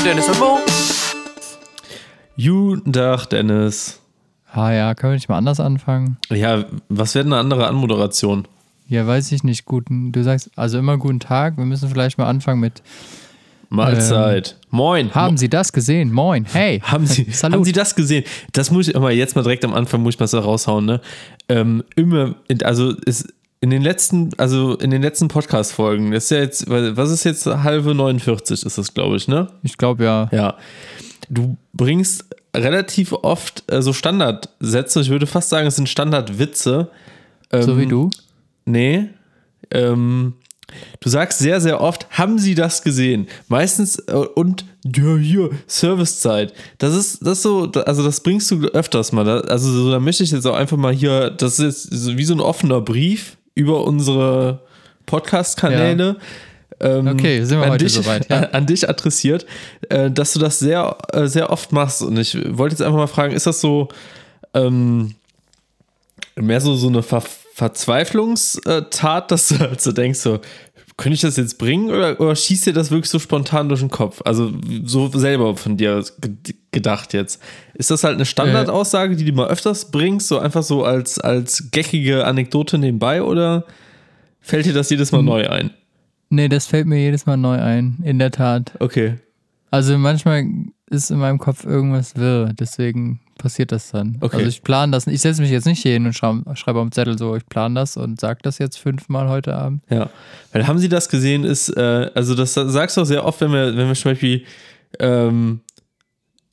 mit Dennis und Mo. Guten Tag, Dennis. Ah ja, können wir nicht mal anders anfangen? Ja, was wäre denn eine andere Anmoderation? Ja, weiß ich nicht. Guten, du sagst also immer guten Tag. Wir müssen vielleicht mal anfangen mit. Mahlzeit. Moin. Haben Sie das gesehen? Moin. Hey. Haben Sie, Salut. haben Sie das gesehen? Das muss ich immer jetzt mal direkt am Anfang muss ich mal so raushauen, ne? Ähm, immer, also ist in den letzten, also in den letzten Podcast-Folgen, ist ja jetzt, was ist jetzt halbe 49 ist das, glaube ich, ne? Ich glaube ja. Ja. Du bringst relativ oft äh, so Standardsätze, ich würde fast sagen, es sind Standardwitze. Ähm, So wie du. Nee. Ähm, du sagst sehr, sehr oft, haben Sie das gesehen? Meistens äh, und ja, hier, Servicezeit. Das ist, das so, also das bringst du öfters mal. Also so, da möchte ich jetzt auch einfach mal hier, das ist wie so ein offener Brief über unsere Podcast-Kanäle. Ähm, Okay, sind wir an heute dich, soweit, ja. an, an dich adressiert, äh, dass du das sehr, äh, sehr oft machst. Und ich wollte jetzt einfach mal fragen, ist das so, ähm, mehr so, so eine Ver Verzweiflungstat, dass du halt so denkst, so, könnte ich das jetzt bringen oder, oder schießt dir das wirklich so spontan durch den Kopf? Also so selber von dir ge- gedacht jetzt. Ist das halt eine Standardaussage, die du mal öfters bringst, so einfach so als, als geckige Anekdote nebenbei oder fällt dir das jedes Mal neu ein? Nee, das fällt mir jedes Mal neu ein. In der Tat. Okay. Also manchmal ist in meinem Kopf irgendwas wirr. Deswegen passiert das dann. Okay. Also ich plane das. Ich setze mich jetzt nicht hier hin und schreibe, schreibe auf dem Zettel so, ich plane das und sag das jetzt fünfmal heute Abend. Ja, weil haben Sie das gesehen, ist, äh, also das sagst du auch sehr oft, wenn wir, wenn wir zum Beispiel ähm,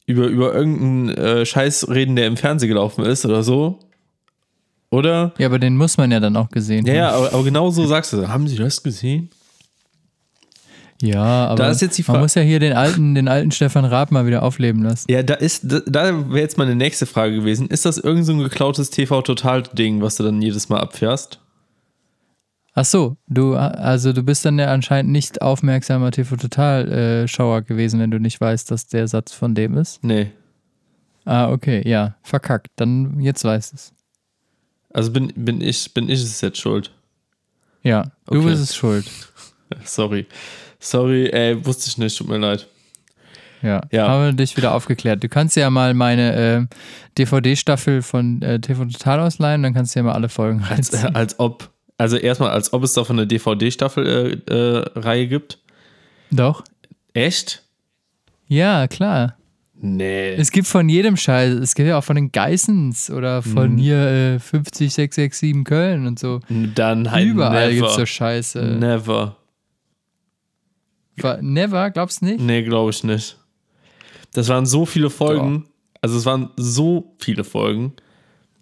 über, über irgendeinen äh, Scheiß reden, der im Fernsehen gelaufen ist oder so. Oder? Ja, aber den muss man ja dann auch gesehen Ja, haben. ja, aber, aber genau so sagst du. Haben Sie das gesehen? Ja, aber man muss ja hier den alten, den alten Stefan Raab mal wieder aufleben lassen. Ja, da ist, da, da wäre jetzt meine nächste Frage gewesen. Ist das irgend so ein geklautes TV-Total-Ding, was du dann jedes Mal abfährst? Ach so, du, also du bist dann ja anscheinend nicht aufmerksamer TV-Total-Schauer gewesen, wenn du nicht weißt, dass der Satz von dem ist. Nee. Ah, okay, ja, verkackt. Dann jetzt weißt es. Also bin, bin, ich, bin ich es jetzt schuld? Ja, du Okay. bist es schuld. Sorry. Sorry, ey, wusste ich nicht, tut mir leid. Ja, Ja. haben wir dich wieder aufgeklärt. Du kannst ja mal meine äh, DVD-Staffel von äh, TV Total ausleihen, dann kannst du ja mal alle Folgen Als, reinziehen. als ob, also erstmal, als ob es davon eine DVD-Staffel-Reihe äh, Reihe gibt. Doch? Echt? Ja, klar. Nee. Es gibt von jedem Scheiß. Es gibt ja auch von den Geissens oder von Mhm. hier äh, 50667 Köln und so. Dann halt Überall never. gibt's so Scheiße. Never. Never, glaubst du nicht? Nee, glaube ich nicht. Das waren so viele Folgen. Also es waren so viele Folgen.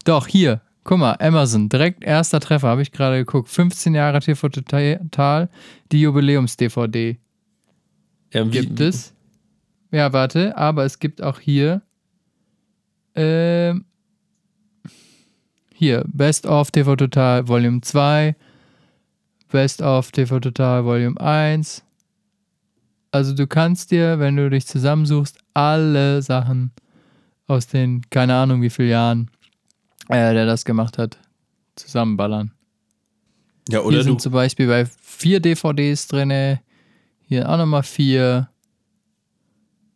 Doch, hier. Guck mal, Amazon, direkt erster Treffer, habe ich gerade geguckt. 15 Jahre TV Total, die Jubiläums-DVD. Ja, Gibt es? Ja, warte, aber es gibt auch hier. Ähm, hier, Best of TV Total Volume 2, Best of TV Total Volume 1. Also du kannst dir, wenn du dich zusammensuchst, alle Sachen aus den, keine Ahnung wie vielen Jahren, äh, der das gemacht hat, zusammenballern. Ja, Hier oder du. sind zum Beispiel bei vier DVDs drin, hier auch nochmal vier.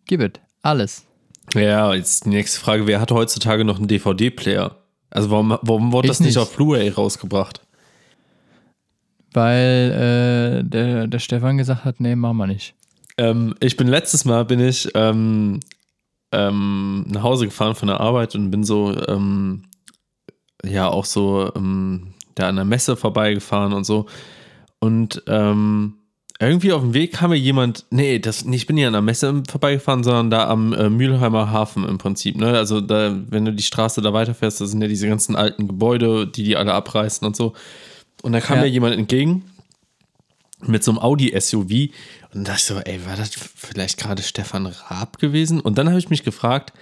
Gib it, alles. Ja, jetzt die nächste Frage: Wer hat heutzutage noch einen DVD-Player? Also, warum, warum wurde Ich das nicht nicht. auf Blu-ray rausgebracht? Weil äh, der, der Stefan gesagt hat, nee, machen wir nicht. Ähm, ich bin letztes Mal bin ich ähm, ähm, nach Hause gefahren von der Arbeit und bin so ähm, ja auch so ähm, da an der Messe vorbeigefahren und so und ähm, irgendwie auf dem Weg kam mir jemand, nee, das, nee, ich bin nicht an der Messe vorbeigefahren, sondern da am äh, Mülheimer Hafen im Prinzip, ne? Also da, wenn du die Straße da weiterfährst, da sind ja diese ganzen alten Gebäude, die die alle abreißen und so. Und da kam Ja. mir jemand entgegen mit so einem Audi-SUV und da dachte ich so, ey, war das vielleicht gerade Stefan Raab gewesen? Und dann habe ich mich gefragt,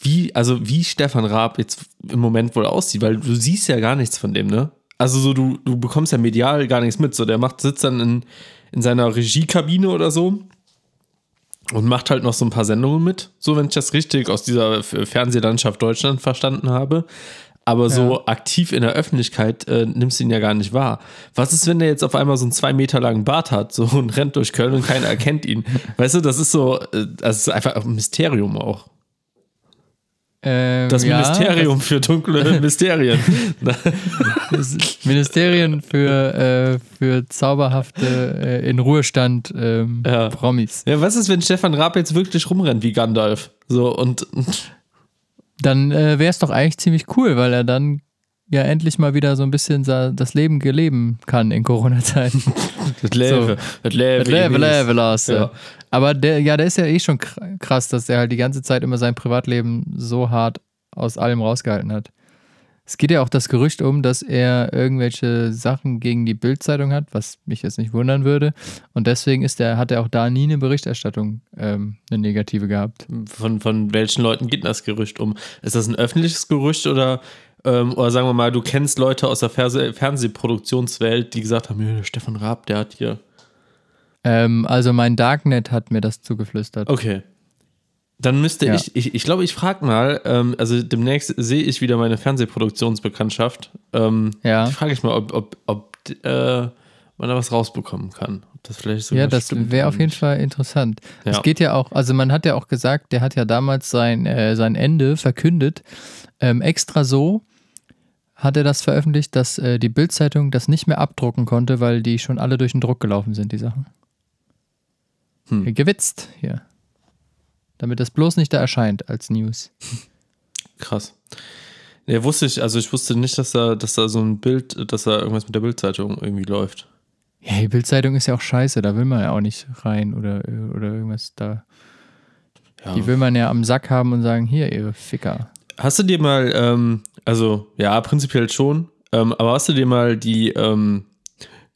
wie, also wie Stefan Raab jetzt im Moment wohl aussieht, weil du siehst ja gar nichts von dem, ne? Also so, du, du bekommst ja medial gar nichts mit. So, der macht, sitzt dann in, in seiner Regiekabine oder so und macht halt noch so ein paar Sendungen mit, so wenn ich das richtig aus dieser Fernsehlandschaft Deutschland verstanden habe. Aber so aktiv in der Öffentlichkeit äh, nimmst du ihn ja gar nicht wahr. Was ist, wenn der jetzt auf einmal so einen zwei Meter langen Bart hat, so und rennt durch Köln und keiner erkennt ihn? Weißt du, das ist so, äh, das ist einfach ein Mysterium auch. Ähm, Das ja, Ministerium für dunkle Mysterien. Das Ministerien für, äh, für zauberhafte, äh, in Ruhestand ähm, Ja. Promis. ja, was ist, wenn Stefan Raab jetzt wirklich rumrennt wie Gandalf? So und Dann äh, wäre es doch eigentlich ziemlich cool, weil er dann ja endlich mal wieder so ein bisschen das Leben geleben kann in Corona-Zeiten. das Lebe, das Lebe, Lebe, lebe, lasse. Ja. Aber der, ja, der ist ja eh schon kr- krass, dass er halt die ganze Zeit immer sein Privatleben so hart aus allem rausgehalten hat. Es geht ja auch das Gerücht um, dass er irgendwelche Sachen gegen die Bildzeitung hat, was mich jetzt nicht wundern würde. Und deswegen ist er, hat er auch da nie eine Berichterstattung, ähm, eine negative gehabt. Von, von welchen Leuten geht das Gerücht um? Ist das ein öffentliches Gerücht oder, ähm, oder sagen wir mal, du kennst Leute aus der Fernseh Fernsehproduktionswelt, die gesagt haben, ja, der Stefan Raab, der hat hier. Ähm, also mein Darknet hat mir das zugeflüstert. Okay. Dann müsste Ja. ich, ich, ich glaube, ich frage mal, ähm, also demnächst sehe ich wieder meine Fernsehproduktionsbekanntschaft. Ähm, Ja. Frage ich mal, ob, ob, ob äh, man da was rausbekommen kann. Ob das vielleicht sogar Ja, das wäre auf jeden. Fall interessant. Ja. Es geht ja auch, also man hat ja auch gesagt, der hat ja damals sein, äh, sein Ende verkündet. Ähm, extra so hat er das veröffentlicht, dass äh, die Bildzeitung das nicht mehr abdrucken konnte, weil die schon alle durch den Druck gelaufen sind, die Sachen. Hm. Gewitzt hier. Damit das bloß nicht da erscheint als News. Krass. Nee, wusste ich, also ich wusste nicht, dass da, dass da so ein Bild, dass da irgendwas mit der Bildzeitung irgendwie läuft. Ja, die Bildzeitung ist ja auch scheiße, da will man ja auch nicht rein oder, oder irgendwas da. Ja. Die will man ja am Sack haben und sagen, hier, ihr Ficker. Hast du dir mal, ähm, also ja, prinzipiell schon, ähm, aber hast du dir mal die, ähm,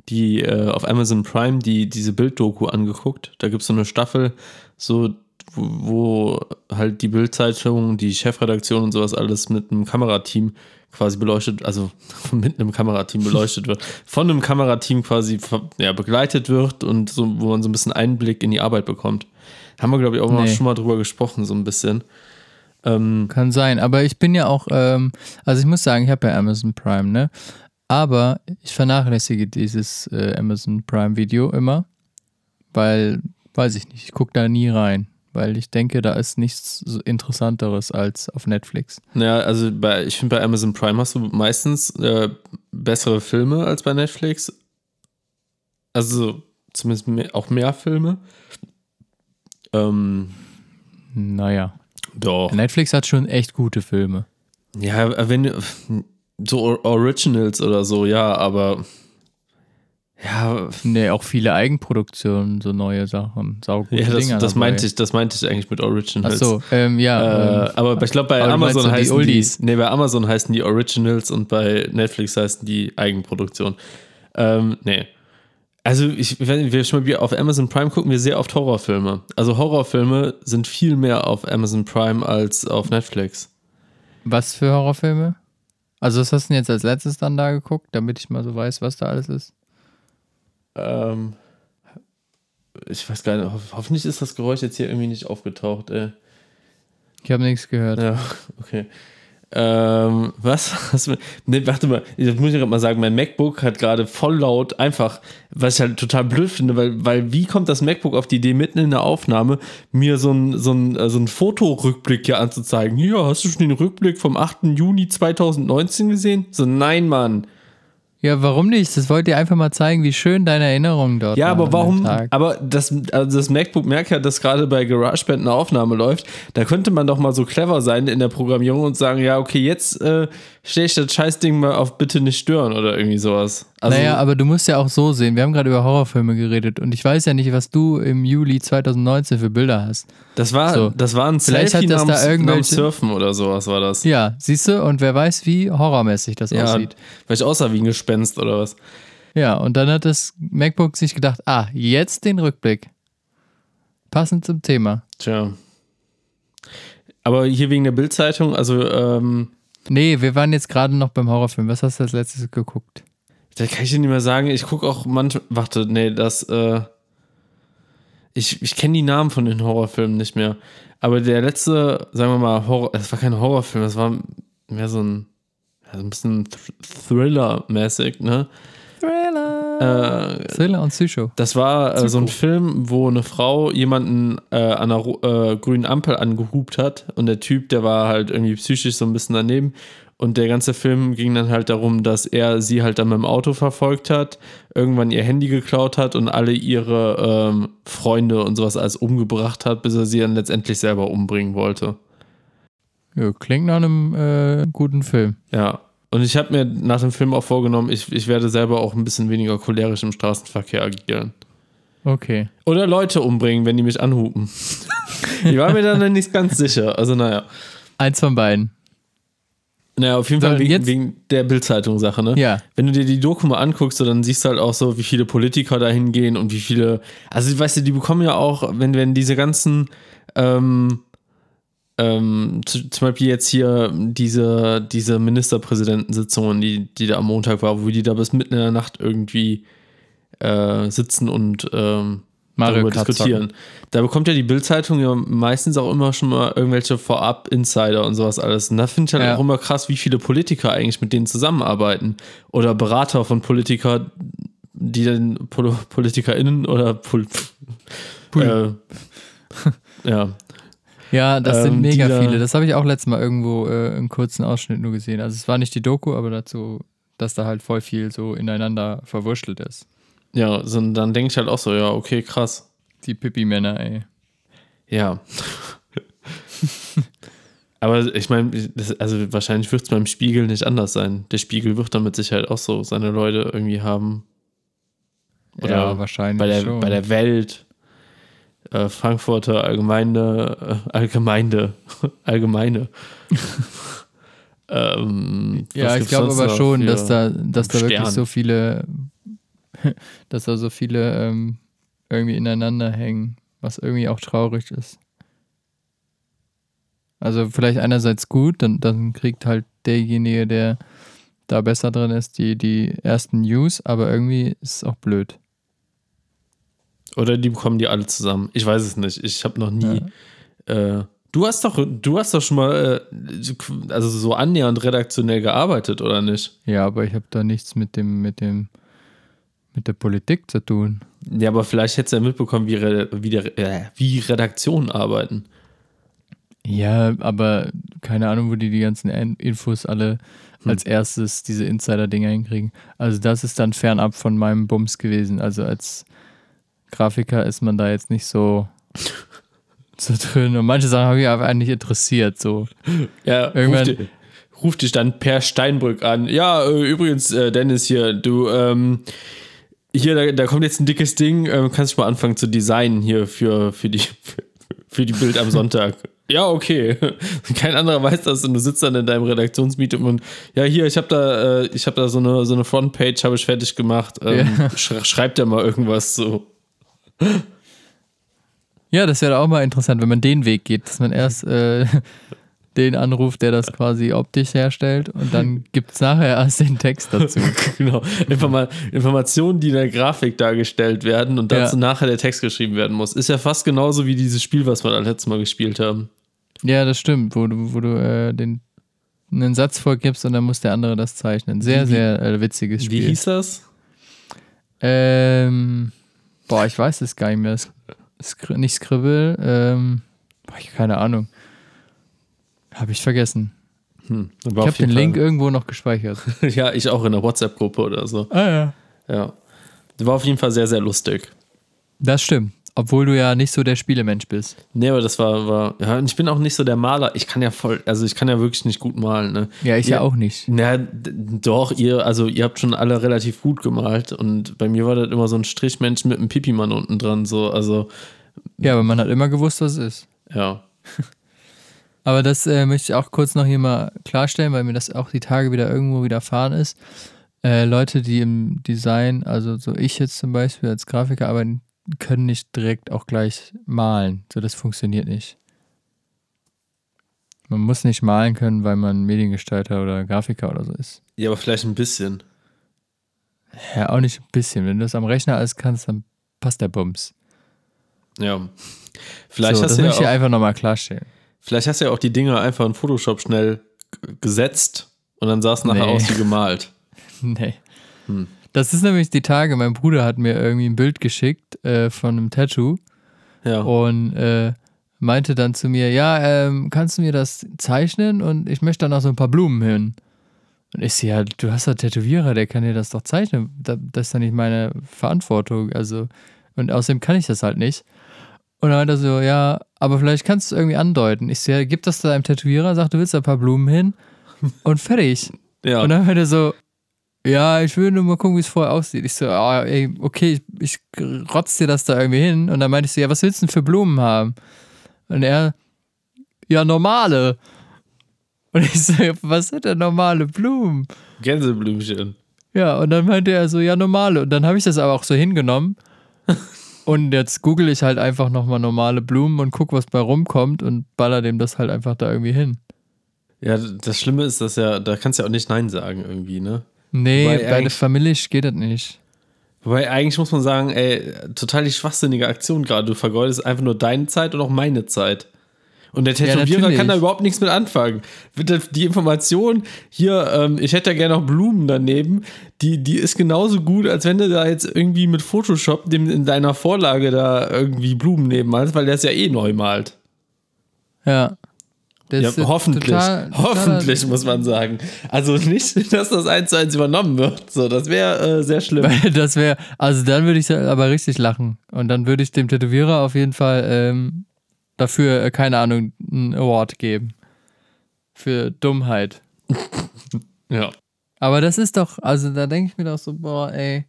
die äh, auf Amazon Prime die, diese Bilddoku angeguckt? Da gibt es so eine Staffel, so wo, halt die Bildzeitung, die Chefredaktion und sowas alles mit einem Kamerateam quasi beleuchtet, also mit einem Kamerateam beleuchtet wird, von einem Kamerateam quasi ja, begleitet wird und so, wo man so ein bisschen Einblick in die Arbeit bekommt. Haben wir, glaube ich, auch mal Nee. schon mal drüber gesprochen, so ein bisschen. Ähm, Kann sein, aber ich bin ja auch, ähm, also ich muss sagen, ich habe ja Amazon Prime, ne? Aber ich vernachlässige dieses äh, Amazon Prime Video immer, weil, weiß ich nicht, ich gucke da nie rein, weil ich denke, da ist nichts Interessanteres als auf Netflix. Ja, also bei, ich finde, bei Amazon Prime hast du meistens äh, bessere Filme als bei Netflix. Also zumindest mehr, auch mehr Filme. Ähm, Naja, doch. Netflix hat schon echt gute Filme. Ja, wenn du- so Or- Originals oder so, ja, aber ja, Ne, auch viele Eigenproduktionen, so neue Sachen, saugute ja das, Dinger das dabei. meinte ich, das meinte ich eigentlich mit Ach Originals. so, ähm, ja. Äh, ähm, aber ich glaube, bei Amazon die heißen die, Oldies. nee, bei Amazon heißen die Originals und bei Netflix heißen die Eigenproduktion. Ähm, nee. Also, ich, wenn wir schon mal auf Amazon Prime gucken, wir sehr oft Horrorfilme. Also, Horrorfilme sind viel mehr auf Amazon Prime als auf Netflix. was für Horrorfilme? Also, was hast du denn jetzt als letztes dann da geguckt, damit ich mal so weiß, was da alles ist? Ähm, ich weiß gar nicht, ho hoffentlich ist das Geräusch jetzt hier irgendwie nicht aufgetaucht. Ey. Ich habe nichts gehört. Ja, okay. Ähm, was? Du, nee, warte mal, das muss ich gerade mal sagen, mein MacBook hat gerade voll laut einfach, was ich halt total blöd finde, weil, weil wie kommt das MacBook auf die Idee, mitten in der Aufnahme mir so ein, so ein, äh, so ein Fotorückblick hier anzuzeigen? Hier, hast du schon den Rückblick vom 8. Juni 2019 gesehen? So, nein, Mann. Ja, warum nicht? Das wollte dir einfach mal zeigen, wie schön deine Erinnerungen dort Ja, waren aber warum? Aber das, also das MacBook merkt ja, dass gerade bei GarageBand eine Aufnahme läuft. Da könnte man doch mal so clever sein in der Programmierung und sagen, ja, okay, jetzt äh, stelle ich das Scheißding mal auf bitte nicht stören oder irgendwie sowas. Also, naja, aber du musst ja auch so sehen. Wir haben gerade über Horrorfilme geredet und ich weiß ja nicht, was du im Juli 2019 für Bilder hast. das war, so. das war ein Vielleicht Selfie hat das da namens, irgendwelche- namens Surfen oder sowas war das. Ja, siehst du? Und wer weiß, wie horrormäßig das Ja, aussieht. vielleicht aussah wie ein Gespenst oder was. Ja, und dann hat das MacBook sich gedacht, ah, jetzt den Rückblick. Passend zum Thema. Tja. Aber hier wegen der Bildzeitung, also ähm, Nee, wir waren jetzt gerade noch beim Horrorfilm. Was hast du als letztes geguckt? Da kann ich dir nicht mehr sagen. Ich gucke auch manchmal. Warte, nee, das. Äh, ich ich kenne die Namen von den Horrorfilmen nicht mehr. Aber der letzte, sagen wir mal, Horror. Es war kein Horrorfilm, es war mehr so ein. also ein bisschen Thr- Thriller-mäßig, ne? Thriller. Äh, Thriller und Psycho. Das war äh, so ein. Film, wo eine Frau jemanden äh, an einer äh, grünen Ampel angehupt hat und der Typ, der war halt irgendwie psychisch so ein bisschen daneben und der ganze Film ging dann halt darum, dass er sie halt dann mit dem Auto verfolgt hat, irgendwann ihr Handy geklaut hat und alle ihre ähm, Freunde und sowas alles umgebracht hat, bis er sie dann letztendlich selber umbringen wollte. Ja, klingt nach einem äh, guten Film. Ja. Und ich habe mir nach dem Film auch vorgenommen, ich, ich werde selber auch ein bisschen weniger cholerisch im Straßenverkehr agieren. Okay. Oder Leute umbringen, wenn die mich anhupen. ich war mir dann nicht ganz sicher. Also, naja. Eins von beiden. Naja, auf jeden So, Fall wegen, wegen der Bildzeitung-Sache, ne? Ja. Wenn du dir die Doku mal anguckst, so, dann siehst du halt auch so, wie viele Politiker da hingehen und wie viele. Also, weißt du, die bekommen ja auch, wenn, wenn diese ganzen. Ähm, ähm, zu- zum Beispiel jetzt hier diese, diese Ministerpräsidentensitzungen, die, die da am Montag war, wo die da bis mitten in der Nacht irgendwie äh, sitzen und ähm, darüber diskutieren. Da bekommt ja die Bildzeitung ja meistens auch immer schon mal irgendwelche Vorab-Insider und sowas alles. Und da finde ich halt Ja. auch immer krass, wie viele Politiker eigentlich mit denen zusammenarbeiten. Oder Berater von Politiker, die dann Pol PolitikerInnen oder Pol äh, ja. Ja, das sind Ähm, mega die da- viele. Das habe ich auch letztes Mal irgendwo äh, einen kurzen Ausschnitt nur gesehen. Also es war nicht die Doku, aber dazu, dass da halt voll viel so ineinander verwurschtelt ist. Ja, so, dann denke ich halt auch so, ja, okay, krass. Die Pippi-Männer, ey. Ja. Aber ich meine, also wahrscheinlich wird es beim Spiegel nicht anders sein. Der Spiegel wird dann mit Sicherheit auch so seine Leute irgendwie haben. Oder ja, wahrscheinlich bei der, schon. bei der Welt, äh, Frankfurter Allgemeine, äh, Allgemeinde, Allgemeine. ähm, ja, ich glaube aber schon, dass da, dass da wirklich so viele, dass da so viele ähm, irgendwie ineinander hängen, was irgendwie auch traurig ist. Also vielleicht einerseits gut, dann, dann kriegt halt derjenige, der da besser drin ist, die, die ersten News, aber irgendwie ist es auch blöd. Oder die bekommen die alle zusammen. Ich weiß es nicht. Ich habe noch nie. Äh, du hast doch, du hast doch schon mal, äh, also so annähernd redaktionell gearbeitet, oder nicht? Ja, aber ich habe da nichts mit dem, mit dem, mit der Politik zu tun. Ja, aber vielleicht hättest du ja mitbekommen, wie, Re wie, der, äh, wie Redaktionen arbeiten. Ja, aber keine Ahnung, wo die die ganzen In- Infos alle Hm. als erstes diese Insider-Dinger hinkriegen. Also das ist dann fernab von meinem Bums gewesen. Also als Grafiker ist man da jetzt nicht so, so drin. Und manche Sachen habe ich aber eigentlich interessiert. So. Ja, Irgendwann- ruft dich dann Per Steinbrück an. Ja, äh, übrigens, äh, Dennis hier, du, ähm, hier, da, da kommt jetzt ein dickes Ding, ähm, kannst du mal anfangen zu designen hier für, für, die, für die Bild am Sonntag. Ja, okay. Kein anderer weiß das und du sitzt dann in deinem Redaktionsmeeting und ja, hier, ich habe da, äh, ich habe da so eine, so eine Frontpage, habe ich fertig gemacht. Ähm, Ja. sch schreibt da mal irgendwas so. Ja, das wäre auch mal interessant, wenn man den Weg geht, dass man erst äh, den anruft, der das quasi optisch herstellt und dann gibt es nachher erst den Text dazu. Genau. Informa Informationen, die in der Grafik dargestellt werden und dazu Ja. nachher der Text geschrieben werden muss. Ist ja fast genauso wie dieses Spiel, was wir das letzte Mal gespielt haben. Ja, das stimmt, wo du, wo du äh, den, einen Satz vorgibst und dann muss der andere das zeichnen. Sehr, wie- sehr äh, witziges Spiel. Wie hieß das? Ähm, boah, ich weiß es gar nicht mehr. Skri nicht Scribble, ähm, boah, ich keine Ahnung. Habe ich vergessen. Hm, Ich habe den Link irgendwo noch gespeichert. ja, ich auch in der WhatsApp-Gruppe oder so. Ah ja. Ja. War auf jeden Fall sehr, sehr lustig. Das stimmt. Obwohl du ja nicht so der Spielemensch bist. Nee, aber das war, war, ja, und ich bin auch nicht so der Maler. Ich kann ja voll, also ich kann ja wirklich nicht gut malen, ne? Ja, ich ja, Ja. auch nicht. Na, doch, ihr, also ihr habt schon alle relativ gut gemalt und bei mir war das immer so ein Strichmensch mit einem Pipimann unten dran, so, also, Ja, aber man hat immer gewusst, was es ist. ja. Aber das äh, möchte ich auch kurz noch hier mal klarstellen, weil mir das auch die Tage wieder irgendwo widerfahren ist. Äh, Leute, die im Design, also so ich jetzt zum Beispiel als Grafiker arbeiten, können nicht direkt auch gleich malen. So, das funktioniert nicht. Man muss nicht malen können, weil man Mediengestalter oder Grafiker oder so ist. Ja, aber vielleicht ein bisschen. Ja, auch nicht ein bisschen. Wenn du das am Rechner alles kannst, dann passt der Bums. Ja. Vielleicht, so, hast das du ja möchte ich auch, einfach nochmal klarstellen. vielleicht hast du ja auch die Dinger einfach in Photoshop schnell gesetzt Und dann sah es nachher Nee. aus wie gemalt. Nee. Hm. Das ist nämlich die Tage, mein Bruder hat mir irgendwie ein Bild geschickt äh, von einem Tattoo Ja. und äh, meinte dann zu mir, ja, ähm, kannst du mir das zeichnen und ich möchte dann auch so ein paar Blumen hin. Und ich sehe, ja, du hast ja Tätowierer, der kann dir das doch zeichnen. Da, das ist ja nicht meine Verantwortung. Also, und außerdem kann ich das halt nicht. Und dann meinte er so, ja, aber vielleicht kannst du es irgendwie andeuten. Ich sehe, gib das deinem Tätowierer, sag, du willst da ein paar Blumen hin und fertig. ja. Und dann meinte er so, ja, ich will nur mal gucken, wie es vorher aussieht. Ich so, ah, ey, okay, ich, ich rotz dir das da irgendwie hin. Und dann meinte ich so, ja, was willst du denn für Blumen haben? Und er, ja, normale. Und ich so, ja, was sind denn normale Blumen? Gänseblümchen. Ja, und dann meinte er so, ja, normale. Und dann habe ich das aber auch so hingenommen. Und jetzt google ich halt einfach nochmal normale Blumen und guck, was bei rumkommt und baller dem das halt einfach da irgendwie hin. Ja, das Schlimme ist, dass ja, da kannst du ja auch nicht Nein sagen irgendwie, ne? Nee, Wobei bei der Familie geht das nicht. Wobei eigentlich muss man sagen, ey, total die schwachsinnige Aktion gerade. Du vergeudest einfach nur deine Zeit und auch meine Zeit. Und der Tätowierer natürlich. kann da überhaupt nichts mit anfangen. Die Information hier, ähm, ich hätte ja gerne noch Blumen daneben, die, die ist genauso gut, als wenn du da jetzt irgendwie mit Photoshop dem in deiner Vorlage da irgendwie Blumen nebenmalst, weil der es ja eh neu malt. Ja. Das Ja, hoffentlich. total- hoffentlich, muss man sagen. Also nicht, dass das eins zu eins übernommen wird. So, das wäre äh, sehr schlimm. Das wäre, also dann würde ich aber richtig lachen. Und dann würde ich dem Tätowierer auf jeden Fall ähm, dafür, äh, keine Ahnung, einen Award geben. Für Dummheit. Ja. Aber das ist doch, also da denke ich mir doch so, boah, ey,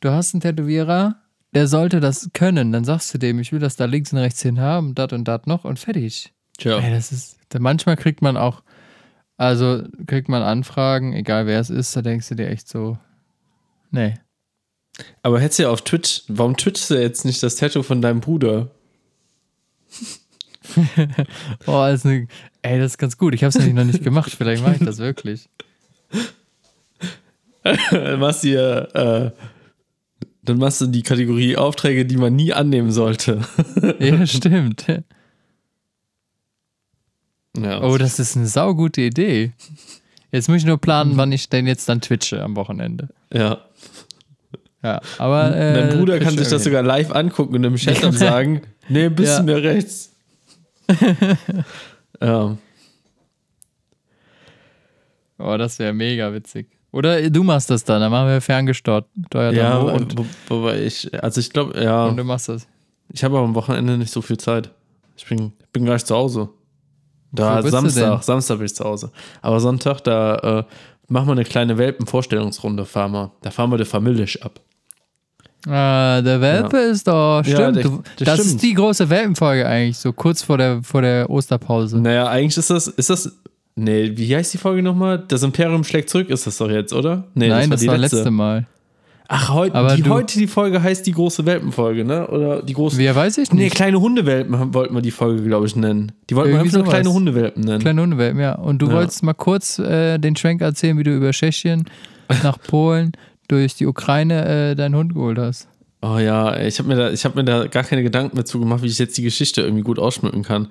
du hast einen Tätowierer, der sollte das können. Dann sagst du dem, ich will das da links und rechts hin haben, dat und dat noch und fertig. Tja. Ey, das ist, manchmal kriegt man auch, also kriegt man Anfragen, egal wer es ist, da denkst du dir echt so, nee. Aber hättest du ja auf Twitch, warum twitchst du jetzt nicht das Tattoo von deinem Bruder? Oh, das ist eine, ey, das ist ganz gut. Ich habe es nämlich noch nicht gemacht. Vielleicht mache ich das wirklich. dann machst du hier, äh, dann machst du die Kategorie Aufträge, die man nie annehmen sollte. Ja, stimmt. Ja. Oh, das ist eine saugute Idee. Jetzt muss ich nur planen, wann ich denn jetzt dann twitche am Wochenende. ja. Ja, aber. Äh, Dein Bruder kann sich das sogar live angucken und im Chat dann sagen, nee, bist Ja. du mir rechts. ja. Oh, das wäre mega witzig. Oder du machst das dann, dann machen wir ferngesteuert steuert Ja, und, wo, wobei ich, also ich glaube, ja, und du machst das. ich habe aber am Wochenende nicht so viel Zeit. Ich bin, ich bin gleich zu Hause. Da Samstag? Samstag bin ich zu Hause. Aber Sonntag, da äh, machen wir eine kleine Welpen-Vorstellungsrunde, fahren wir. Da fahren wir die Familie ab. Ah, der Welpe ist doch, Ja, stimmt. der- du, der das stimmt. ist die große Welpenfolge eigentlich, so kurz vor der, vor der Osterpause. Naja, eigentlich ist das, ist das, nee, wie heißt die Folge nochmal? Das Imperium schlägt zurück, ist das doch jetzt, oder? Nee, Nein, das die war letzte Mal. Ach, heute, Aber die, du- heute die Folge heißt die große Welpenfolge, ne? Oder die große. Wie weiß ich Nee, nicht. kleine Hundewelpen wollten wir die Folge, glaube ich, nennen. Die wollten wir einfach nur kleine Hundewelpen nennen. Kleine Hundewelpen, ja. Und du Ja. wolltest mal kurz äh, den Schwenk erzählen, wie du über Tschechien nach Polen durch die Ukraine äh, deinen Hund geholt hast. Oh ja, ich habe mir, da- ich hab mir da gar keine Gedanken dazu gemacht, wie ich jetzt die Geschichte irgendwie gut ausschmücken kann.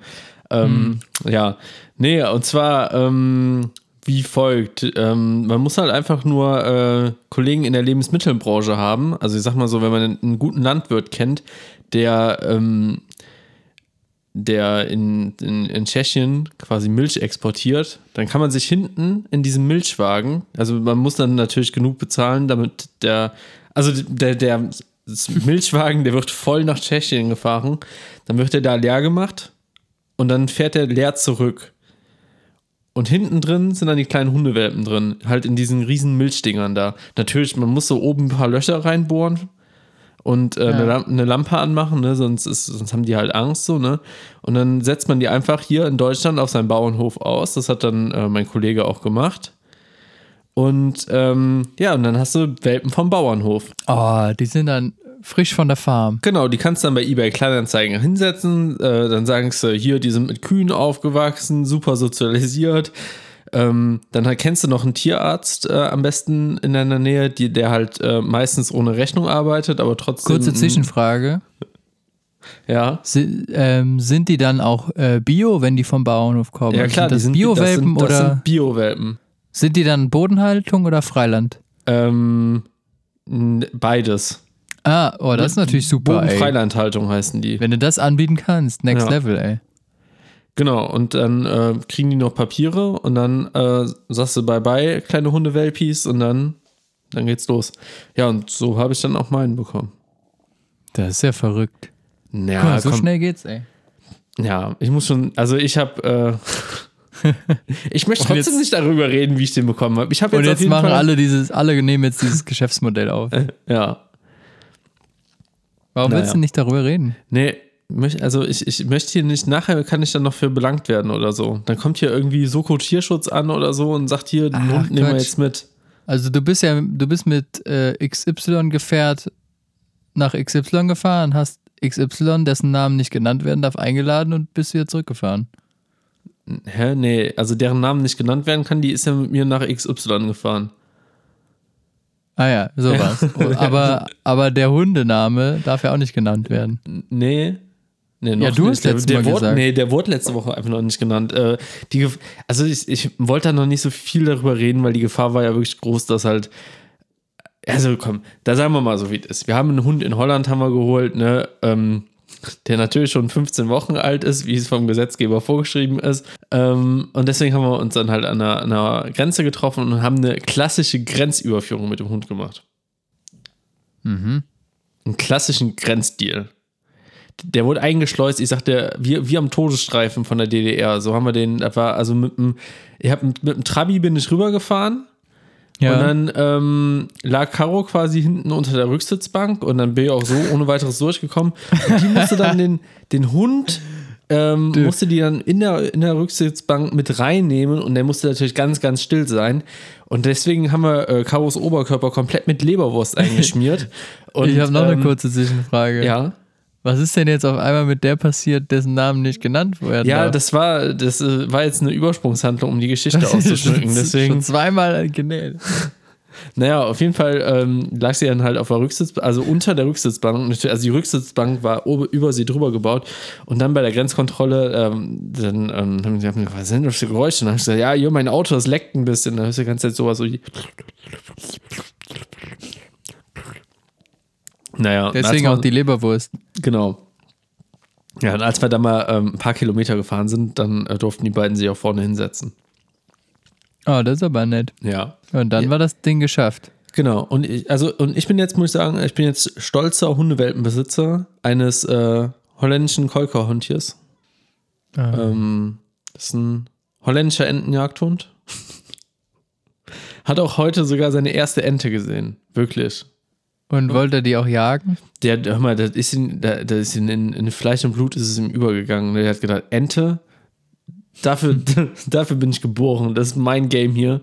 Ähm, Ja, nee, und zwar ähm, wie folgt. Ähm, man muss halt einfach nur äh, Kollegen in der Lebensmittelbranche haben. Also ich sag mal so, wenn man einen guten Landwirt kennt, der, ähm, der in, in, in Tschechien quasi Milch exportiert, dann kann man sich hinten in diesem Milchwagen, also man muss dann natürlich genug bezahlen, damit der, also der, der Milchwagen, der wird voll nach Tschechien gefahren, dann wird der da leer gemacht und dann fährt er leer zurück. Und hinten drin sind dann die kleinen Hundewelpen drin, halt in diesen riesen Milchdingern da. Natürlich, man muss so oben ein paar Löcher reinbohren und äh, Ja. eine, Lampe, eine Lampe anmachen, ne? sonst, ist, sonst haben die halt Angst so, ne? Und dann setzt man die einfach hier in Deutschland auf seinem Bauernhof aus. Das hat dann äh, mein Kollege auch gemacht. Und ähm, ja, und dann hast du Welpen vom Bauernhof. Oh, die sind dann frisch von der Farm. Genau, die kannst du dann bei eBay Kleinanzeigen hinsetzen. Äh, dann sagst du, hier, die sind mit Kühen aufgewachsen, super sozialisiert. Ähm, dann halt kennst du noch einen Tierarzt äh, am besten in deiner Nähe, die, der halt äh, meistens ohne Rechnung arbeitet, aber trotzdem. Kurze Zwischenfrage. Ja. Si ähm, sind die dann auch äh, Bio, wenn die vom Bauernhof kommen? Ja klar, sind das die sind Bio-Welpen das sind, das oder? sind Bio-Welpen. Sind die dann Bodenhaltung oder Freiland? Ähm, beides. Ah, oh, das ist natürlich super. Bodenfreilandhaltung heißen die. Wenn du das anbieten kannst, next Ja. level, ey. Genau, und dann äh, kriegen die noch Papiere und dann äh, sagst du Bye-bye, kleine Hunde-Welpies und dann, dann geht's los. Ja, und so habe ich dann auch meinen bekommen. Das ist ja verrückt. Ja, mal, so komm, schnell geht's, ey. ja, ich muss schon, also ich habe, äh, ich möchte Und trotzdem jetzt- nicht darüber reden, wie ich den bekommen habe. Ich habe Und jetzt, auf jetzt machen Fall, alle dieses, alle nehmen jetzt dieses Geschäftsmodell auf. ja, Warum Naja. willst du nicht darüber reden? Nee, also ich, ich möchte hier nicht, nachher kann ich dann noch für belangt werden oder so. Dann kommt hier irgendwie Soko Tierschutz an oder so und sagt hier, den Ach, Hund nehmen wir jetzt mit. Also du bist ja, du bist mit äh, XY-Gefährt nach XY gefahren, hast XY, dessen Namen nicht genannt werden darf, eingeladen und bist wieder zurückgefahren. Hä? Nee, also deren Namen nicht genannt werden kann, die ist ja mit mir nach XY gefahren. Ah ja, sowas. Oh, aber, aber der Hundename darf ja auch nicht genannt werden. Nee. Nee, Ja, du hast Mal wurde, gesagt. Nee, der wurde letzte Woche einfach noch nicht genannt. Äh, die, also ich, ich wollte da noch nicht so viel darüber reden, weil die Gefahr war ja wirklich groß, dass halt. Also komm, da sagen wir mal so, wie es ist. Wir haben einen Hund in Holland, haben wir geholt, ne? Ähm, der natürlich schon 15 Wochen alt ist, wie es vom Gesetzgeber vorgeschrieben ist. Ähm, und deswegen haben wir uns dann halt an einer, an einer Grenze getroffen und haben eine klassische Grenzüberführung mit dem Hund gemacht. Mhm. Einen klassischen Grenzdeal. Der wurde eingeschleust, ich sagte, wie, wie am Todesstreifen von der DDR. So haben wir den, war also mit dem, ich hab mit, mit dem Trabi bin ich rübergefahren Ja. und dann ähm, lag Caro quasi hinten unter der Rücksitzbank und dann bin ich auch so ohne weiteres durchgekommen. Und die musste dann den, den Hund, ähm, musste die dann in der, in der Rücksitzbank mit reinnehmen und der musste natürlich ganz, ganz still sein. Und deswegen haben wir äh, Caros Oberkörper komplett mit Leberwurst eingeschmiert. Und, ich habe noch eine ähm, kurze Zwischenfrage. Ja. Was ist denn jetzt auf einmal mit der passiert, dessen Namen nicht genannt werden Ja, darf? das war, das äh, war jetzt eine Übersprungshandlung, um die Geschichte auszuschmücken. schon, Deswegen, schon zweimal genäht. naja, auf jeden Fall ähm, lag sie dann halt auf der Rücksitzbank, also unter der Rücksitzbank. Also die Rücksitzbank war ober, über sie drüber gebaut. Und dann bei der Grenzkontrolle, ähm, dann ähm, haben sie gesagt, was sind das für Geräusche? Und dann habe ich gesagt, ja, hier, mein Auto, das leckt ein bisschen. Dann hörst du die ganze Zeit sowas so. Naja, Deswegen wir- auch die Leberwurst. Genau. Ja, und als wir dann mal ähm, ein paar Kilometer gefahren sind, dann äh, durften die beiden sich auch vorne hinsetzen. Oh, das ist aber nett. Ja. Und dann Ja. war das Ding geschafft. Genau. Und ich, also, und ich bin jetzt, muss ich sagen, ich bin jetzt stolzer Hundewelpenbesitzer eines äh, holländischen Kolkerhundtiers. Ah. Ähm, das ist ein holländischer Entenjagdhund. Hat auch heute sogar seine erste Ente gesehen. Wirklich. Und wollte er die auch jagen? Der, hör mal, das ist in, da- das ist in, in, in Fleisch und Blut ist es ihm übergegangen. Der hat gedacht, Ente, dafür, dafür bin ich geboren. Das ist mein Game hier.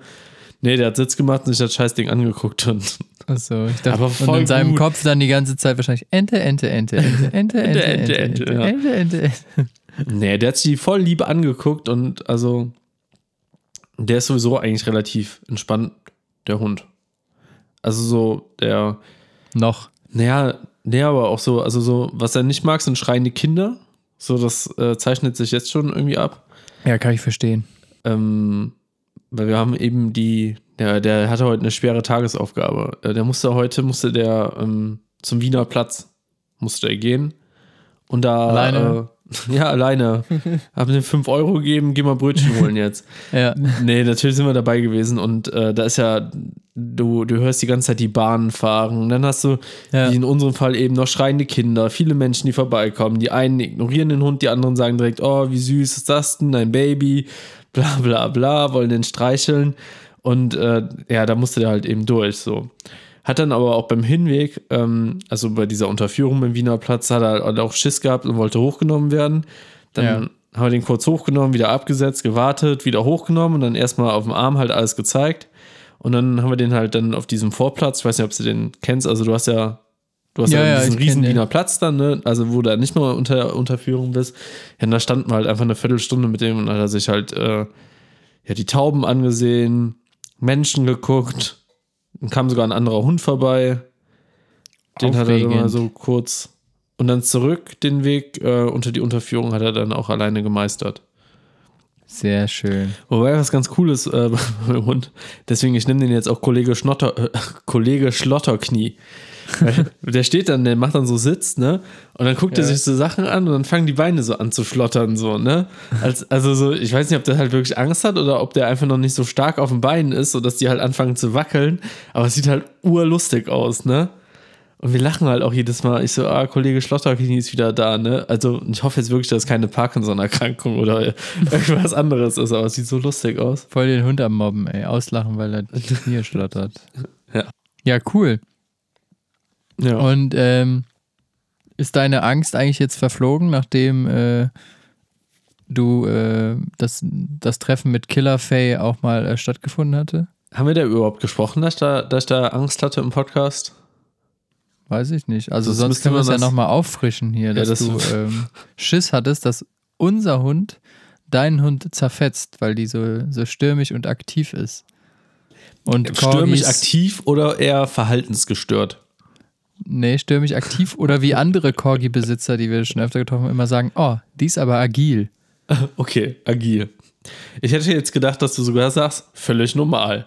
Nee, der hat Sitz gemacht und sich das Scheißding angeguckt und Achso, ich dachte, Aber und voll in seinem gut. Kopf dann die ganze Zeit wahrscheinlich Ente, Ente, Ente, Ente, Ente, Ente, Ente, Ente, Ente, Ente. Ente, Ente. Nee, der hat sich die voll lieb angeguckt und also der ist sowieso eigentlich relativ entspannt, der Hund. Also so, der, Noch. naja, nee, aber auch so, also so, was er nicht mag, sind schreiende Kinder. So, das äh, zeichnet sich jetzt schon irgendwie ab. Ja, kann ich verstehen. Ähm, weil wir haben eben die, der, der hatte heute eine schwere Tagesaufgabe. Äh, Der musste heute, musste der ähm, zum Wiener Platz, musste er gehen. Und da, Alleine? Äh, ja, alleine. Hab mir 5 Euro gegeben, geh mal Brötchen holen jetzt. Ja. Nee, natürlich sind wir dabei gewesen und äh, da ist ja, du, du hörst die ganze Zeit die Bahnen fahren. Und dann hast du, Ja. wie in unserem Fall eben, noch schreiende Kinder, viele Menschen, die vorbeikommen. Die einen ignorieren den Hund, die anderen sagen direkt, oh, wie süß ist das denn, dein Baby, bla bla bla, wollen den streicheln. Und äh, ja, da musste der halt eben durch, so. Hat dann aber auch beim Hinweg, ähm, also bei dieser Unterführung beim Wiener Platz, hat er halt auch Schiss gehabt und wollte hochgenommen werden. Dann Ja. haben wir den kurz hochgenommen, wieder abgesetzt, gewartet, wieder hochgenommen und dann erstmal auf dem Arm halt alles gezeigt. Und dann haben wir den halt dann auf diesem Vorplatz, ich weiß nicht, ob du den kennst, also du hast ja, du hast ja, Ja, ja, diesen kenn riesen. Wiener Platz dann, ne? Also wo du nicht nur unter Unterführung bist. Ja, und da standen wir halt einfach eine Viertelstunde mit dem und dann hat er sich halt äh, ja, die Tauben angesehen, Menschen geguckt, dann kam sogar ein anderer Hund vorbei. Den hat er mal Aufregend. so kurz. Und dann zurück den Weg äh, unter die Unterführung hat er dann auch alleine gemeistert. Sehr schön. Wobei was ganz cool ist äh, bei meinem Hund, deswegen ich nehme den jetzt auch Kollege Schnotter, äh, Kollege Schlotterknie. Der steht dann, der macht dann so Sitz, ne? Und dann guckt Ja. er sich so Sachen an und dann fangen die Beine so an zu schlottern, so, ne? Als, also so, ich weiß nicht, ob der halt wirklich Angst hat oder ob der einfach noch nicht so stark auf den Beinen ist, sodass die halt anfangen zu wackeln. Aber es sieht halt urlustig aus, ne? Und wir lachen halt auch jedes Mal. Ich so, ah, Kollege Schlotterknie ist wieder da, ne? Also ich hoffe jetzt wirklich, dass es keine Parkinson-Erkrankung oder irgendwas anderes ist, aber es sieht so lustig aus. Voll den Hund am Mobben, ey. Auslachen, weil er die Knie schlottert. Ja. Ja, cool. Ja. Und ähm, ist deine Angst eigentlich jetzt verflogen, nachdem äh, du äh, das, das Treffen mit Killer Faye auch mal äh, stattgefunden hatte? Haben wir da überhaupt gesprochen, dass ich da, dass ich da Angst hatte im Podcast? Weiß ich nicht. Also Das sonst können wir es ja nochmal auffrischen hier, dass das- du ähm, Schiss hattest, dass unser Hund deinen Hund zerfetzt, weil die so, so stürmisch und aktiv ist. Und Stürmisch Corgis- aktiv oder eher verhaltensgestört? Nee, stürmisch aktiv oder wie andere Corgi-Besitzer, die wir schon öfter getroffen haben, immer sagen, oh, die ist aber agil. Okay, agil. Ich hätte jetzt gedacht, dass du sogar sagst, völlig normal.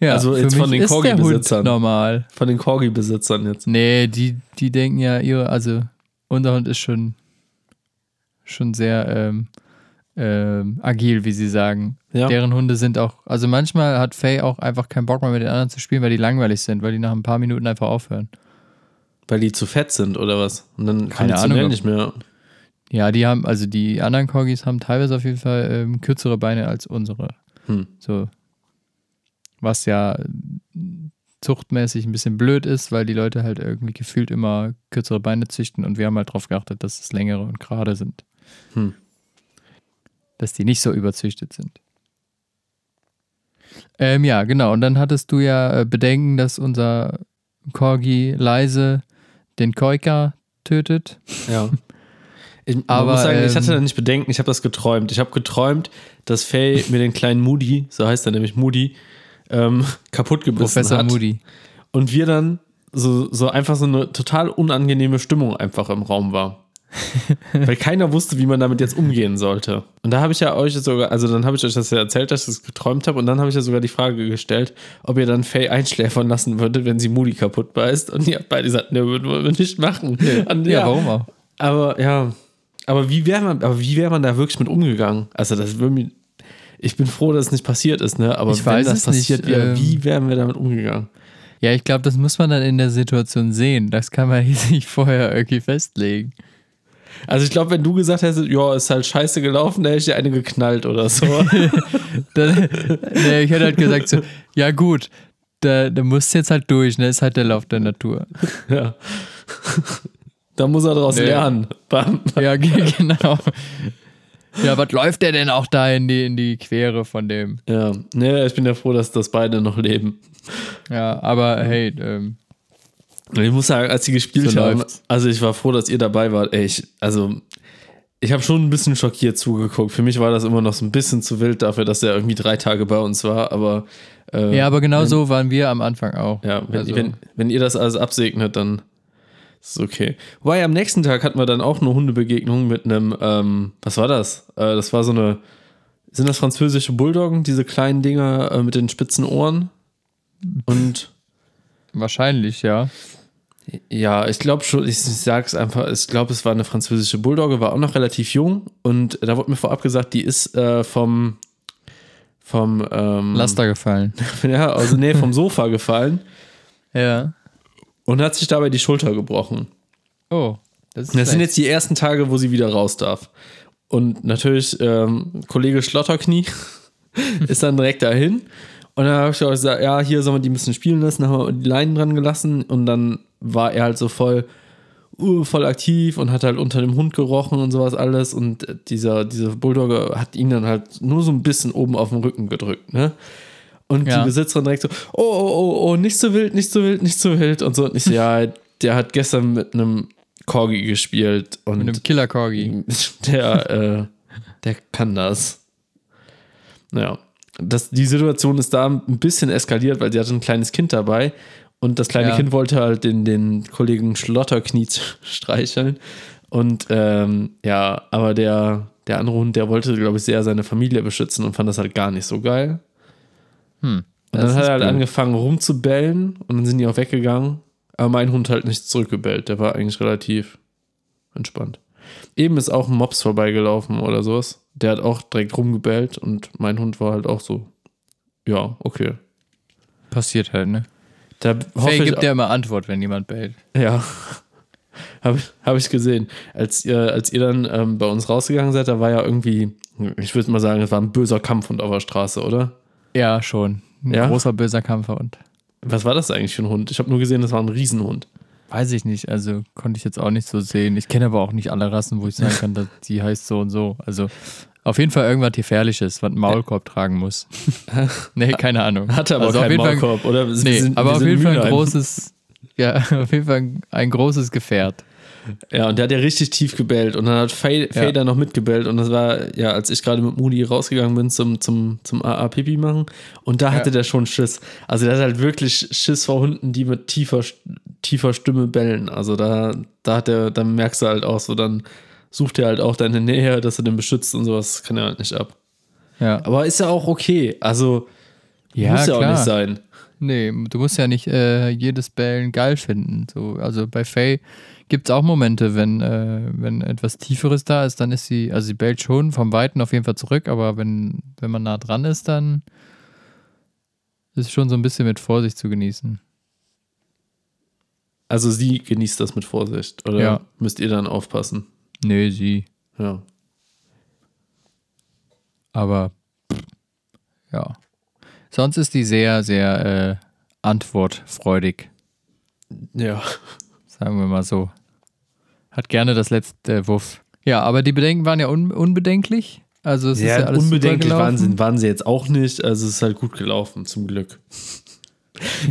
Ja, Also jetzt von den Corgi-Besitzern. normal. Von den Corgi-Besitzern jetzt. Nee, die, die denken ja, ihre, also unser Hund ist schon, schon sehr ähm, ähm, agil, wie sie sagen. Ja. Deren Hunde sind auch, also manchmal hat Faye auch einfach keinen Bock mehr mit den anderen zu spielen, weil die langweilig sind, weil die nach ein paar Minuten einfach aufhören. Weil die zu fett sind oder was? Und dann Keine Ahnung. nicht mehr. Ja, die haben, also die anderen Corgis haben teilweise auf jeden Fall ähm, kürzere Beine als unsere. Hm. So. Was ja zuchtmäßig ein bisschen blöd ist, weil die Leute halt irgendwie gefühlt immer kürzere Beine züchten und wir haben halt darauf geachtet, dass es längere und gerade sind. Hm. Dass die nicht so überzüchtet sind. Ähm, ja, genau. Und dann hattest du ja äh, Bedenken, dass unser Corgi leise den Koika tötet. Ja. Ich, Aber, muss sagen, ich ähm, hatte da nicht Bedenken, ich habe das geträumt. Ich habe geträumt, dass Faye mir den kleinen Moody, so heißt er nämlich Moody, ähm, kaputt gebissen Professor hat. Moody. Und wir dann so, so einfach so eine total unangenehme Stimmung einfach im Raum war. Weil keiner wusste, wie man damit jetzt umgehen sollte. Und da habe ich ja euch sogar, also dann habe ich euch das ja erzählt, dass ich das geträumt habe. Und dann habe ich ja sogar die Frage gestellt, ob ihr dann Faye einschläfern lassen würdet, wenn sie Moody kaputt beißt. Und ihr habt beide gesagt, ne, würden wir nicht machen. Und Ja, warum auch? aber ja, aber wie wäre man, aber wie wäre man da wirklich mit umgegangen? Also das würde mir, ich bin froh, dass es nicht passiert ist, ne? Aber Ich wenn weiß das es passiert nicht, wäre, ähm, wie wären wir damit umgegangen? Ja, ich glaube, das muss man dann in der Situation sehen. Das kann man jetzt nicht vorher irgendwie festlegen. Also ich glaube, wenn du gesagt hättest, ja, ist halt scheiße gelaufen, da hätte ich dir eine geknallt oder so. Dann, nee, ich hätte halt gesagt so, ja gut, da, da musst du jetzt halt durch, ne? Ist halt der Lauf der Natur. ja. Da muss er daraus Nee. lernen. Bam. Ja, ge- genau. Ja, was läuft der denn auch da in die, in die Quere von dem? Ja, ne, ich bin ja froh, dass das beide noch leben. Ja, aber hey, ähm, Ich muss sagen, als sie gespielt So haben, läuft's. also ich war froh, dass ihr dabei wart. Ey, ich, also ich habe schon ein bisschen schockiert zugeguckt. Für mich war das immer noch so ein bisschen zu wild dafür, dass er irgendwie drei Tage bei uns war. Aber äh, ja, aber genau so waren wir am Anfang auch. Ja, wenn, Also- wenn, wenn ihr das alles absegnet, dann ist okay. Wobei am nächsten Tag hatten wir dann auch eine Hundebegegnung mit einem, ähm, was war das? Äh, das war so eine, sind das französische Bulldoggen, diese kleinen Dinger äh, mit den spitzen Ohren? Und Wahrscheinlich, ja. ja, ich glaube schon, ich sag's einfach, ich glaube, es war eine französische Bulldogge, war auch noch relativ jung und da wurde mir vorab gesagt, die ist äh, vom, vom, ähm, Laster gefallen. ja, also nee, vom Sofa gefallen Ja. Und hat sich dabei die Schulter gebrochen. Oh, das Das sind jetzt die ersten Tage, wo sie wieder raus darf. Und natürlich, ähm, Kollege Schlotterknie ist dann direkt dahin. Und dann habe ich auch gesagt, ja, hier sollen wir die ein bisschen spielen lassen, dann haben wir die Leinen dran gelassen und dann war er halt so voll, uh, voll aktiv und hat halt unter dem Hund gerochen und sowas alles. Und dieser, dieser Bulldogger hat ihn dann halt nur so ein bisschen oben auf den Rücken gedrückt, ne? Und Ja. die Besitzerin direkt so, oh, oh, oh, oh, nicht so wild, nicht so wild, nicht so wild. Und so, und ich so, ja, der hat gestern mit einem Corgi gespielt und Mit einem Killer Corgi. der, äh, der kann das. Ja. Das, die Situation ist da ein bisschen eskaliert, weil sie hatte ein kleines Kind dabei und das kleine Ja. Kind wollte halt den, den Kollegen Schlotterknie streicheln. Und ähm, ja, aber der, der andere Hund, der wollte, glaube ich, sehr seine Familie beschützen und fand das halt gar nicht so geil. Hm. Und dann hat er halt angefangen rumzubellen und dann sind die auch weggegangen. Aber mein Hund halt nicht zurückgebellt. Der war eigentlich relativ entspannt. Eben ist auch ein Mops vorbeigelaufen oder sowas. Der hat auch direkt rumgebellt und mein Hund war halt auch so. Ja, okay. Passiert halt, ne? Da hoffe Faye gibt ja immer Antwort, wenn jemand bellt. Ja. Habe ich, hab ich gesehen. Als ihr, als ihr dann ähm, bei uns rausgegangen seid, da war ja irgendwie, ich würde mal sagen, es war ein böser Kampfhund auf der Straße, oder? Ja, schon. Ein Ja? großer böser Kampfhund. Was war das eigentlich für ein Hund? Ich habe nur gesehen, das war ein Riesenhund. Weiß ich nicht, also konnte ich jetzt auch nicht so sehen. Ich kenne aber auch nicht alle Rassen, wo ich sagen kann, dass die heißt so und so. Also auf jeden Fall irgendwas Gefährliches, was einen Maulkorb tragen muss. nee, keine Ahnung. Hatte aber Also keinen jeden Fall- Maulkorb, oder? Nee, sind- aber auf jeden Fall ein großes, ja, auf jeden Fall ein- ein großes Gefährt. Ja, und der hat ja richtig tief gebellt und dann hat Faye, Faye Ja. da noch mitgebellt und das war, ja, als ich gerade mit Moody rausgegangen bin zum, zum, zum AA-Pipi machen und da hatte Ja. der schon Schiss. Also der hat halt wirklich Schiss vor Hunden, die mit tiefer, tiefer Stimme bellen. Also da, da hat der, dann merkst du halt auch so, dann sucht er halt auch deine Nähe, dass er den beschützt und sowas, kann er halt nicht ab. Ja, Aber ist ja auch okay, also Ja, muss ja auch klar. nicht sein. nee, du musst ja nicht äh, jedes Bellen geil finden. So, also bei Faye gibt es auch Momente, wenn, äh, wenn etwas Tieferes da ist, dann ist sie, also sie bellt schon vom Weiten auf jeden Fall zurück, aber wenn, wenn man nah dran ist, dann ist schon so ein bisschen mit Vorsicht zu genießen. Also sie genießt das mit Vorsicht, oder Ja. müsst ihr dann aufpassen? Nee, sie. Ja. Aber ja. Sonst ist die sehr, sehr äh, antwortfreudig, Ja. Sagen wir mal so. Hat gerne das letzte Wuff. Ja, aber die Bedenken waren ja un unbedenklich. Also es ist ja Ja, alles unbedenklich waren sie, waren sie jetzt auch nicht. Also es ist halt gut gelaufen, zum Glück.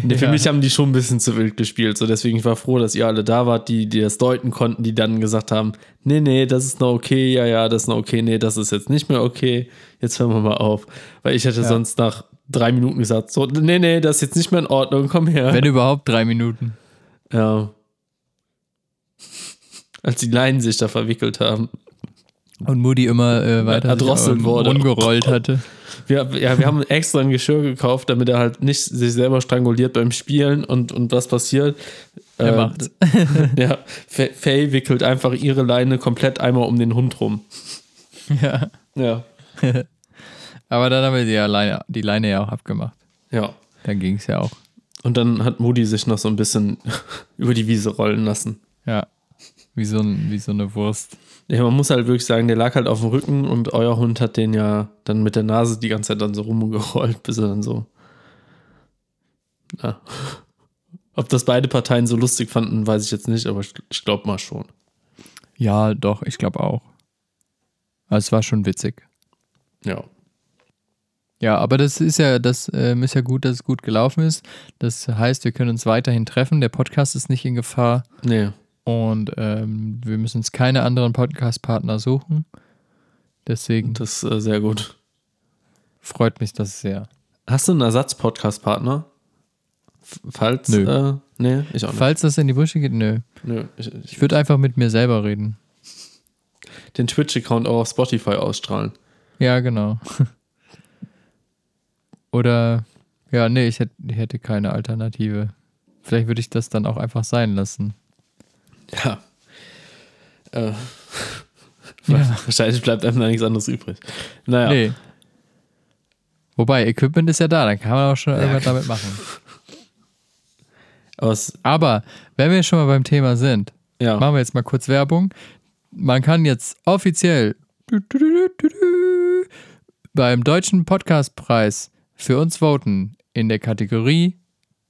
Nee, Für Ja. mich haben die schon ein bisschen zu wild gespielt. So deswegen ich war froh, dass ihr alle da wart, die, die das deuten konnten, die dann gesagt haben, nee, nee, das ist noch okay, ja, ja, das ist noch okay, nee, das ist jetzt nicht mehr okay. Jetzt hören wir mal auf. Weil ich hätte Ja. sonst nach drei Minuten gesagt, so, nee, nee, das ist jetzt nicht mehr in Ordnung, komm her. Wenn überhaupt drei Minuten. ja. Als die Leinen sich da verwickelt haben. Und Moody immer äh, weiter Erdrosselt wurde. rumgerollt hatte. Wir, ja, wir haben extra ein Geschirr gekauft, damit er halt nicht sich selber stranguliert beim Spielen und, und was passiert. Er Äh, macht's. Ja, Fa- Faye wickelt einfach ihre Leine komplett einmal um den Hund rum. ja. Ja. Aber dann haben wir die, ja Leine, die Leine ja auch abgemacht. Ja. Dann ging es ja auch. Und dann hat Moody sich noch so ein bisschen über die Wiese rollen lassen. Ja. Wie so, ein, wie so eine Wurst. Ja, man muss halt wirklich sagen, der lag halt auf dem Rücken und euer Hund hat den ja dann mit der Nase die ganze Zeit dann so rumgerollt, bis er dann so. Ja. Ob das beide Parteien so lustig fanden, weiß ich jetzt nicht, aber ich, ich glaube mal schon. Ja, doch, ich glaube auch. Also es war schon witzig. Ja. Ja, aber das ist ja, das ähm, ist ja gut, dass es gut gelaufen ist. Das heißt, wir können uns weiterhin treffen. Der Podcast ist nicht in Gefahr Nee. Und ähm, wir müssen uns keine anderen Podcast-Partner suchen. Deswegen Das ist äh, sehr gut. freut mich das sehr. Hast du einen Ersatz-Podcast-Partner? Falls? Nö. Äh, nee, ich auch nicht. Falls das in die Brüche geht, nö. Nö, ich, ich Ich würde einfach mit mir selber reden. den Twitch-Account auch auf Spotify ausstrahlen. Ja, genau. Oder, ja, nee, ich hätte, ich hätte keine Alternative. Vielleicht würde ich das dann auch einfach sein lassen. Ja. Äh, Ja. Wahrscheinlich bleibt einem da nichts anderes übrig. Naja. Nee. Wobei, Equipment ist ja da, dann kann man auch schon irgendwas damit machen. Aber Aber, wenn wir schon mal beim Thema sind, ja. machen wir jetzt mal kurz Werbung. Man kann jetzt offiziell beim Deutschen Podcastpreis für uns voten in der Kategorie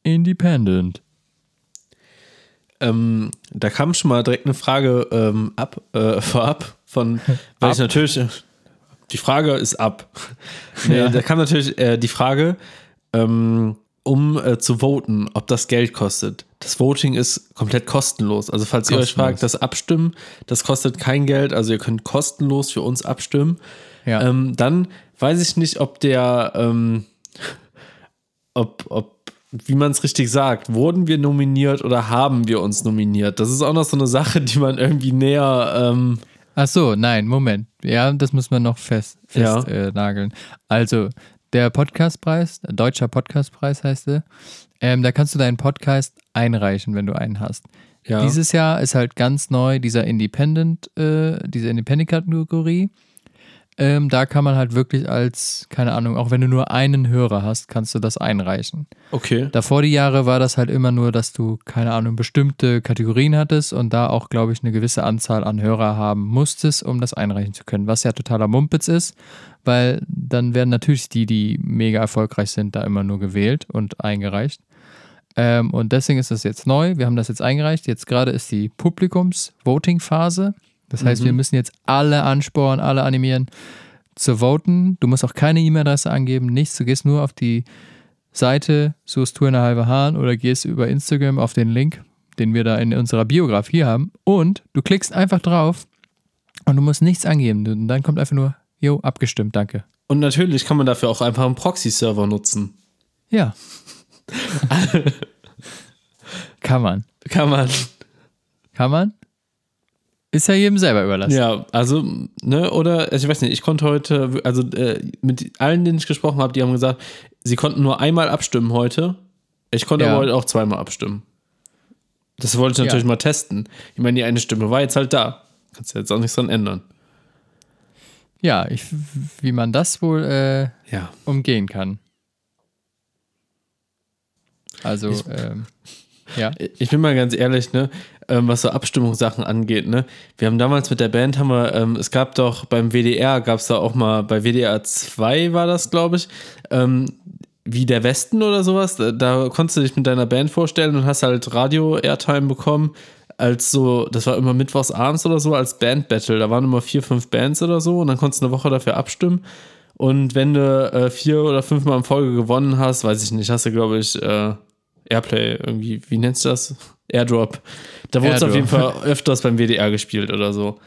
Independent. Ähm, da kam schon mal direkt eine Frage ähm, ab, äh, vorab von, weil ich Ab. natürlich, äh, die Frage ist ab. Nee, Ja. Da kam natürlich äh, die Frage, ähm, um äh, zu voten, ob das Geld kostet. Das Voting ist komplett kostenlos. Also falls ihr euch Kostenlos. fragt, das Abstimmen, das kostet kein Geld. Also ihr könnt kostenlos für uns abstimmen. Ja. Ähm, dann weiß ich nicht, ob der, ähm, ob, ob wie man es richtig sagt. Wurden wir nominiert oder haben wir uns nominiert? Das ist auch noch so eine Sache, die man irgendwie näher. Ähm Ach so, nein, Moment. Ja, das muss man noch fest, Ja. fest äh, nageln. Also, der Podcastpreis, Deutscher Podcastpreis heißt er, ähm, da kannst du deinen Podcast einreichen, wenn du einen hast. ja. Dieses Jahr ist halt ganz neu dieser Independent, äh, diese Independent-Kategorie. Ähm, da kann man halt wirklich als, keine Ahnung, auch wenn du nur einen Hörer hast, kannst du das einreichen. okay. Davor die Jahre war das halt immer nur, dass du, keine Ahnung, bestimmte Kategorien hattest und da auch, glaube ich, eine gewisse Anzahl an Hörer haben musstest, um das einreichen zu können. Was ja totaler Mumpitz ist, weil dann werden natürlich die, die mega erfolgreich sind, da immer nur gewählt und eingereicht. Ähm, und deswegen ist das jetzt neu. Wir haben das jetzt eingereicht. Jetzt gerade ist die Publikums-Voting-Phase. Das heißt, Mhm. wir müssen jetzt alle ansporen, alle animieren zu voten. Du musst auch keine E-Mail-Adresse angeben, nichts. Du gehst nur auf die Seite, suchst Tour in der halbe Hahn oder gehst über Instagram auf den Link, den wir da in unserer Biografie haben und du klickst einfach drauf und du musst nichts angeben. Und dann kommt einfach nur, jo, abgestimmt, danke. Und natürlich kann man dafür auch einfach einen Proxy-Server nutzen. Ja. Kann man. Kann man. Kann man? Ist ja jedem selber überlassen. Ja, also, ne, oder, also ich weiß nicht, ich konnte heute, also äh, mit allen, denen ich gesprochen habe, die haben gesagt, sie konnten nur einmal abstimmen heute. Ich konnte Ja. aber heute auch zweimal abstimmen. Das wollte ich Ja. natürlich mal testen. Ich meine, die eine Stimme war jetzt halt da. Kannst du jetzt auch nichts dran ändern. Ja, ich, wie man das wohl äh, Ja. umgehen kann. Also, Ich- ähm, ja. Ich bin mal ganz ehrlich, ne, ähm, was so Abstimmungssachen angeht, ne. Wir haben damals mit der Band, haben wir, ähm, es gab doch beim WDR, gab es da auch mal, bei WDR 2 war das, glaube ich, ähm, wie der Westen oder sowas, da, da konntest du dich mit deiner Band vorstellen und hast halt Radio-Airtime bekommen, als so, das war immer mittwochs abends oder so, als Band-Battle. Da waren immer vier, fünf Bands oder so und dann konntest du eine Woche dafür abstimmen. Und wenn du äh, vier oder fünfmal in Folge gewonnen hast, weiß ich nicht, hast du, glaube ich, äh, Airplay irgendwie, wie nennst du das? Airdrop. Da wurde es auf jeden Fall öfters beim WDR gespielt oder so.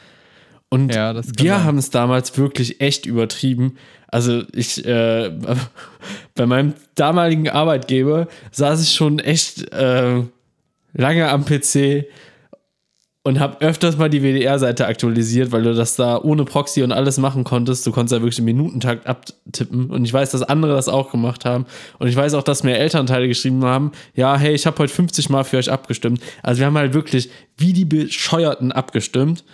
Und Ja, wir haben es damals wirklich echt übertrieben. Also ich, äh, bei meinem damaligen Arbeitgeber saß ich schon echt äh, lange am PC und habe öfters mal die WDR-Seite aktualisiert, weil du das da ohne Proxy und alles machen konntest. Du konntest ja wirklich im Minutentakt abtippen. Und ich weiß, dass andere das auch gemacht haben. Und ich weiß auch, dass mir Elternteile geschrieben haben, ja, hey, ich habe heute 50 Mal für euch abgestimmt. Also wir haben halt wirklich wie die Bescheuerten abgestimmt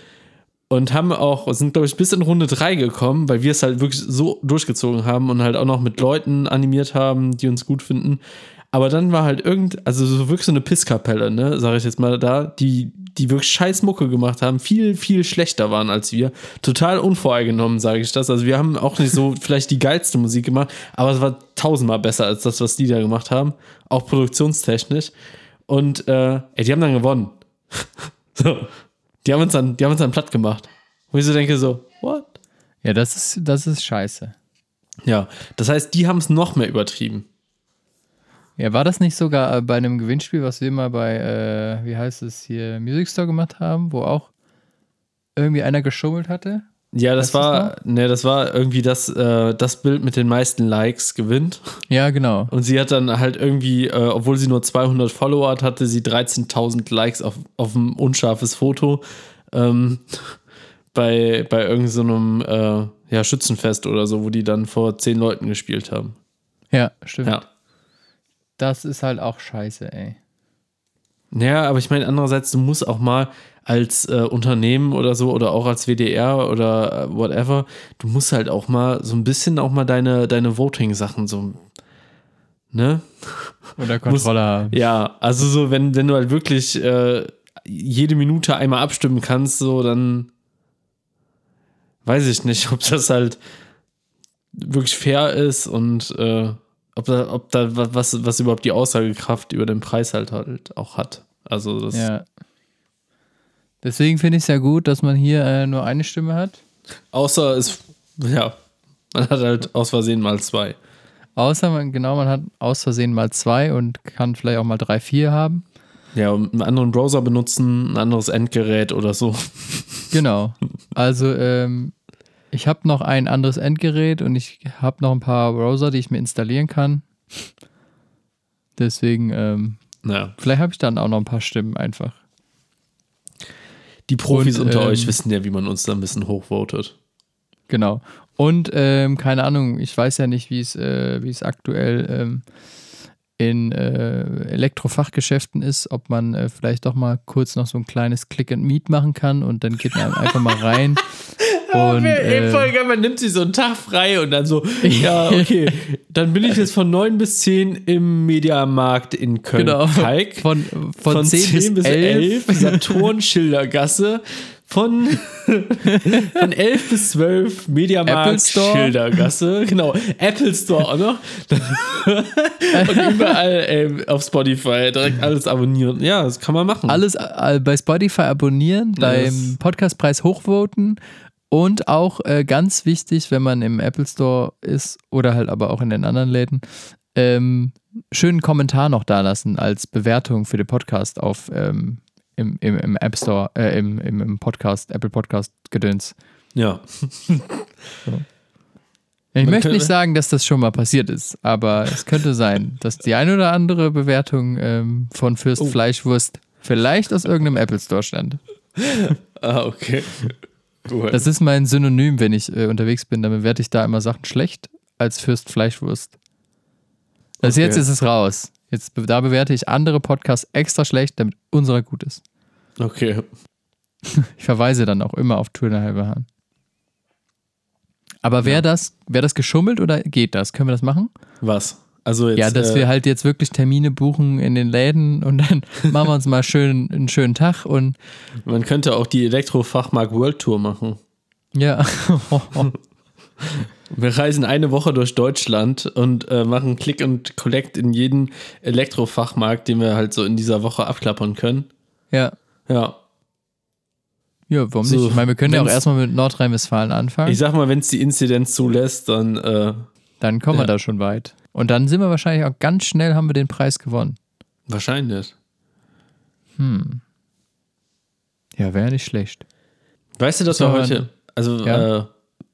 und haben auch, sind glaube ich bis in Runde 3 gekommen, weil wir es halt wirklich so durchgezogen haben und halt auch noch mit Leuten animiert haben, die uns gut finden. Aber dann war halt irgend, also so wirklich so eine Pisskapelle, ne, sage ich jetzt mal da, die, die wirklich scheiß Mucke gemacht haben, viel, viel schlechter waren als wir. Total unvoreingenommen, sage ich das. Also wir haben auch nicht so vielleicht die geilste Musik gemacht, aber es war tausendmal besser als das, was die da gemacht haben. Auch produktionstechnisch. Und äh, ey, die haben dann gewonnen. so. Die haben uns dann, die haben uns dann platt gemacht. Wo ich so denke, so, what? Ja, das ist, das ist scheiße. Ja, das heißt, die haben es noch mehr übertrieben. Ja, war das nicht sogar äh, bei einem Gewinnspiel, was wir mal bei, äh, wie heißt es hier, Music Store gemacht haben, wo auch irgendwie einer geschummelt hatte? Ja, das Weißt war, ne, das war irgendwie das, äh, das Bild mit den meisten Likes gewinnt. Ja, genau. Und sie hat dann halt irgendwie, äh, obwohl sie nur 200 Follower hat, hatte sie 13.000 Likes auf, auf ein unscharfes Foto ähm, bei, bei irgendeinem so einem, äh, ja, Schützenfest oder so, wo die dann vor zehn Leuten gespielt haben. Ja, stimmt. Ja. Das ist halt auch scheiße, ey. Ja, aber ich meine, andererseits, du musst auch mal als äh, Unternehmen oder so oder auch als WDR oder äh, whatever, du musst halt auch mal so ein bisschen auch mal deine, deine Voting-Sachen so, ne? Oder Kontrolle haben. Ja, also so, wenn, wenn du halt wirklich äh, jede Minute einmal abstimmen kannst, so, dann weiß ich nicht, ob das halt wirklich fair ist und äh, ob da, ob da wa- was, was überhaupt die Aussagekraft über den Preis halt halt auch hat. Also das Ja. Deswegen finde ich es ja gut, dass man hier äh, nur eine Stimme hat. außer es, ja, man hat halt aus Versehen mal zwei. Außer man, genau, man hat aus Versehen mal zwei und kann vielleicht auch mal drei, vier haben. Ja, und einen anderen Browser benutzen, ein anderes Endgerät oder so. Genau. Also, ähm, ich habe noch ein anderes Endgerät und ich habe noch ein paar Browser, die ich mir installieren kann. Deswegen, ähm, Naja, vielleicht habe ich dann auch noch ein paar Stimmen einfach. die Profis Und, unter ähm, euch wissen ja, wie man uns da ein bisschen hochvotet. Genau. Und ähm, keine Ahnung, ich weiß ja nicht, wie es äh, wie es aktuell ähm, in äh, Elektrofachgeschäften ist, ob man äh, vielleicht doch mal kurz noch so ein kleines Click and Meet machen kann und dann geht man einfach mal rein. und äh, Folge, man nimmt sich so einen Tag frei und dann so, ja, okay, dann bin ich jetzt von 9 bis 10 im Mediamarkt in Köln. genau, Kalk. von, von, 10, bis 11. Saturn Schildergasse. Von, von 11 bis 12 Apple Mediamarkt. Schildergasse. Genau, Apple Store auch noch. Und überall ähm, auf Spotify direkt alles abonnieren. Ja, das kann man machen. Alles äh, bei Spotify abonnieren, beim. Podcastpreis hochvoten und auch äh, ganz wichtig, wenn man im Apple Store ist oder halt aber auch in den anderen Läden, ähm, schönen Kommentar noch da lassen als Bewertung für den Podcast auf ähm, im, im, im App Store, äh, im, im, im Podcast, Apple Podcast Gedöns. Ja. Ich Man möchte nicht sagen, dass das schon mal passiert ist, aber es könnte sein, dass die ein oder andere Bewertung ähm, von Fürst Oh. Fleischwurst vielleicht aus irgendeinem Apple Store stand. Ah, okay. Cool. Das ist mein Synonym, wenn ich äh, unterwegs bin. Dann bewerte ich da immer Sachen schlecht als Fürst Fleischwurst. Also Okay. jetzt ist es raus. Jetzt, da bewerte ich andere Podcasts extra schlecht, damit unserer gut ist. okay. Ich verweise dann auch immer auf Tour der halbe Hahn. Aber wäre Ja. das, wäre das geschummelt oder geht das? Können wir das machen? Was? Also jetzt. ja, dass äh, wir halt jetzt wirklich Termine buchen in den Läden und dann machen wir uns mal schön einen schönen Tag und Man könnte auch die Elektrofachmarkt World Tour machen. ja. Wir reisen eine Woche durch Deutschland und äh, machen Click und Collect in jeden Elektrofachmarkt, den wir halt so in dieser Woche abklappern können. ja. Ja. Ja, warum So, nicht? Ich meine, wir können ja auch erstmal mit Nordrhein-Westfalen anfangen. Ich sag mal, wenn es die Inzidenz zulässt, dann äh, Dann kommen wir Ja. da schon weit. Und dann sind wir wahrscheinlich auch ganz schnell, haben wir den Preis gewonnen. wahrscheinlich. Ja, wäre nicht schlecht. Weißt du, dass So, wir heute, also ja. äh,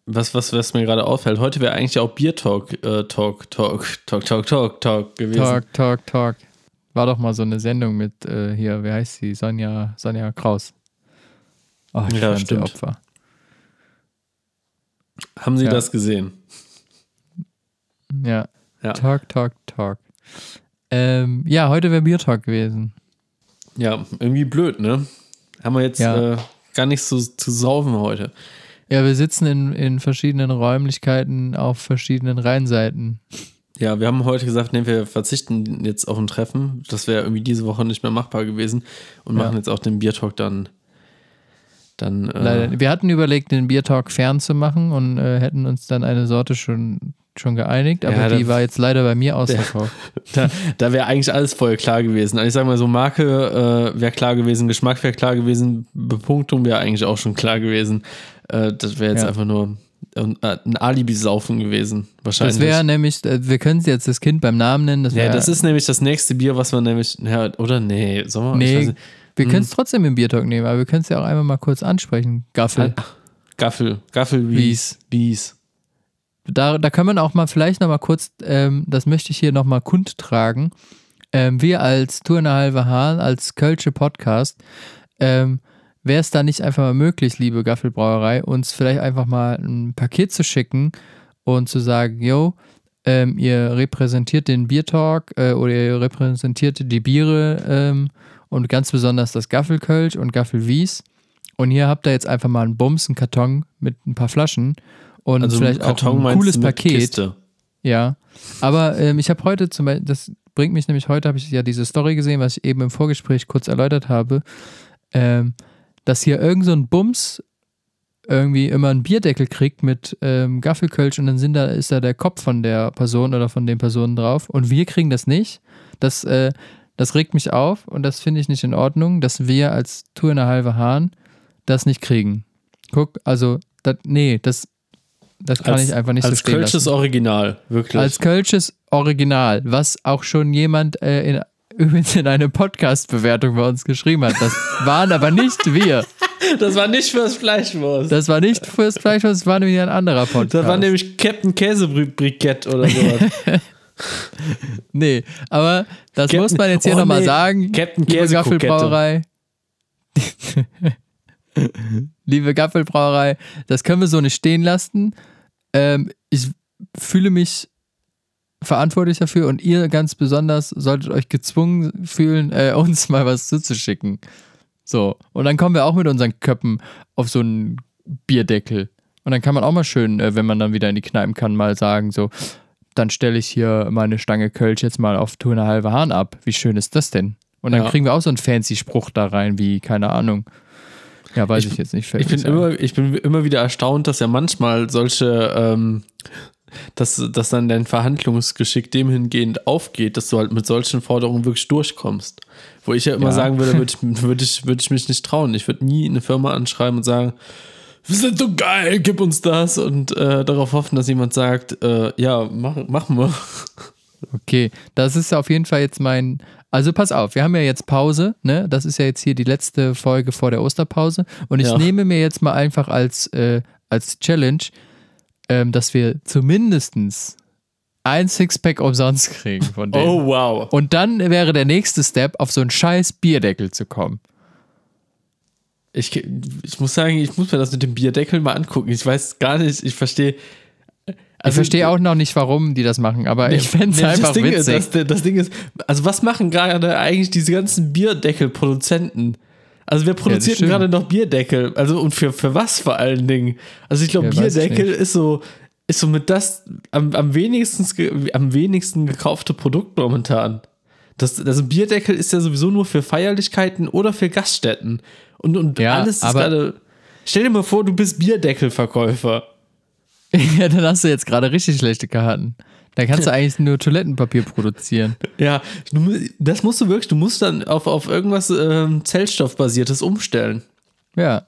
was, was, was mir gerade auffällt, heute wäre eigentlich auch Bier Talk, äh, Talk, Talk, Talk, Talk, Talk, Talk gewesen. Talk, talk, talk. War doch mal so eine Sendung mit äh, hier, wie heißt sie? Sonja, Sonja Kraus. Oh, ich Ja, stimmt. Opfer. Haben Sie Ja. das gesehen? Ja. Ja. Talk, talk, talk. Ähm, ja, heute wäre Bier Talk gewesen. Ja, irgendwie blöd, ne? Haben wir jetzt Ja. äh, gar nichts zu, zu saufen heute. Ja, wir sitzen in, in verschiedenen Räumlichkeiten auf verschiedenen Rheinseiten. Ja, wir haben heute gesagt, nee, wir verzichten jetzt auf ein Treffen. Das wäre irgendwie diese Woche nicht mehr machbar gewesen und Ja. machen jetzt auch den Biertalk dann. dann äh, Leider, wir hatten überlegt, den Bier Talk fern zu machen und äh, hätten uns dann eine Sorte schon, schon geeinigt, aber Ja, die war jetzt leider bei mir ausverkauft. da da wäre eigentlich alles vorher klar gewesen. Also ich sag mal so, Marke äh, wäre klar gewesen, Geschmack wäre klar gewesen, Bepunktung wäre eigentlich auch schon klar gewesen. Äh, das wäre jetzt Ja. einfach nur ein, äh, Alibi-Saufen gewesen, wahrscheinlich. Das wäre nämlich, äh, wir können jetzt das Kind beim Namen nennen. Das ja, das ist nämlich das nächste Bier, was wir nämlich, ja, oder nee, sollen wir, ich weiß Nee, wir Hm. können es trotzdem im Bier Talk nehmen, aber wir können es ja auch einmal mal kurz ansprechen. Gaffel. Gaffel, Gaffel Wies. Wies. Da, da kann man auch mal vielleicht noch mal kurz, ähm, das möchte ich hier noch mal kundtragen. Ähm, wir als Tour in der halbe Hahn, als Kölsche Podcast, ähm, wäre es da nicht einfach mal möglich, liebe Gaffelbrauerei, uns vielleicht einfach mal ein Paket zu schicken und zu sagen, yo, ähm, ihr repräsentiert den Biertalk äh, oder ihr repräsentiert die Biere ähm, und ganz besonders das Gaffelkölsch und Gaffelwies. Und hier habt ihr jetzt einfach mal einen Bums, einen Karton mit ein paar Flaschen und Also vielleicht auch ein cooles Paket. Kiste. Ja, aber ähm, ich habe heute zum Beispiel, das bringt mich nämlich heute, habe ich ja diese Story gesehen, was ich eben im Vorgespräch kurz erläutert habe, ähm, dass hier irgend so ein Bums irgendwie immer einen Bierdeckel kriegt mit ähm, Gaffelkölsch und dann sind da, ist da der Kopf von der Person oder von den Personen drauf und wir kriegen das nicht. Das, äh, das regt mich auf und das finde ich nicht in Ordnung, dass wir als Tour in der halbe Hahn das nicht kriegen. Guck, also, das, nee, das, das kann Als- ich einfach nicht so Als stehen Kölsches lassen. Original, wirklich. Als Kölsches Original, was auch schon jemand äh, in, übrigens in eine Podcast-Bewertung bei uns geschrieben hat. Das waren aber nicht wir. das war nicht fürs Fleischwurst. Das war nicht fürs Fleisch, das war nämlich ein anderer Podcast. Das war nämlich Captain Käsebrikett oder sowas. Nee, aber das Captain- muss man jetzt hier Oh, nochmal nee. sagen. Captain Liebe Käsekokette. Gaffelbrauerei. Liebe Gaffelbrauerei, das können wir so nicht stehen lassen. Ähm, ich fühle mich verantwortlich dafür und ihr ganz besonders solltet euch gezwungen fühlen, äh, uns mal was zuzuschicken. So, und dann kommen wir auch mit unseren Köppen auf so einen Bierdeckel. Und dann kann man auch mal schön, äh, wenn man dann wieder in die Kneipen kann, mal sagen, so, dann stelle ich hier meine Stange Kölsch jetzt mal auf halbe Hahn ab. Wie schön ist das denn? Und dann Ja. kriegen wir auch so einen fancy Spruch da rein, wie, keine Ahnung. Ja, weiß ich, jetzt nicht. Ich bin, immer, ich bin immer wieder erstaunt, dass ja manchmal solche, ähm, dass, dass dann dein Verhandlungsgeschick dem hingehend aufgeht, dass du halt mit solchen Forderungen wirklich durchkommst. Wo ich ja immer Ja. sagen würde, würde ich, würde ich, würde ich mich nicht trauen. Ich würde nie eine Firma anschreiben und sagen, wir sind so geil, gib uns das und äh, darauf hoffen, dass jemand sagt, äh, ja, mach, machen wir. Okay, das ist auf jeden Fall jetzt mein. Also pass auf, wir haben ja jetzt Pause, ne? Das ist ja jetzt hier die letzte Folge vor der Osterpause. Und ich Ja. nehme mir jetzt mal einfach als, äh, als Challenge, ähm, dass wir zumindestens ein Sixpack umsonst kriegen von denen. Oh, wow. Und dann wäre der nächste Step, auf so einen scheiß Bierdeckel zu kommen. Ich, ich muss sagen, ich muss mir das mit dem Bierdeckel mal angucken. Ich weiß gar nicht, ich verstehe. Ich verstehe auch noch nicht, warum die das machen, aber ich fände es Nee, einfach das Ding witzig. Ist, das, das Ding ist, also was machen gerade eigentlich diese ganzen Bierdeckel-Produzenten? Also wer produziert stimmt. gerade noch Bierdeckel? Also und für, für was vor allen Dingen? Also ich glaube, Ja, Bierdeckel ist so, ist so mit das am, am, wenigsten, am wenigsten gekaufte Produkt momentan. Das, also Bierdeckel ist ja sowieso nur für Feierlichkeiten oder für Gaststätten. Und, und Ja, alles ist gerade. Stell dir mal vor, du bist Bierdeckelverkäufer. ja, dann hast du jetzt gerade richtig schlechte Karten. Da kannst du eigentlich nur Toilettenpapier produzieren. Ja, das musst du wirklich, du musst dann auf, auf irgendwas ähm, Zellstoffbasiertes umstellen. Ja,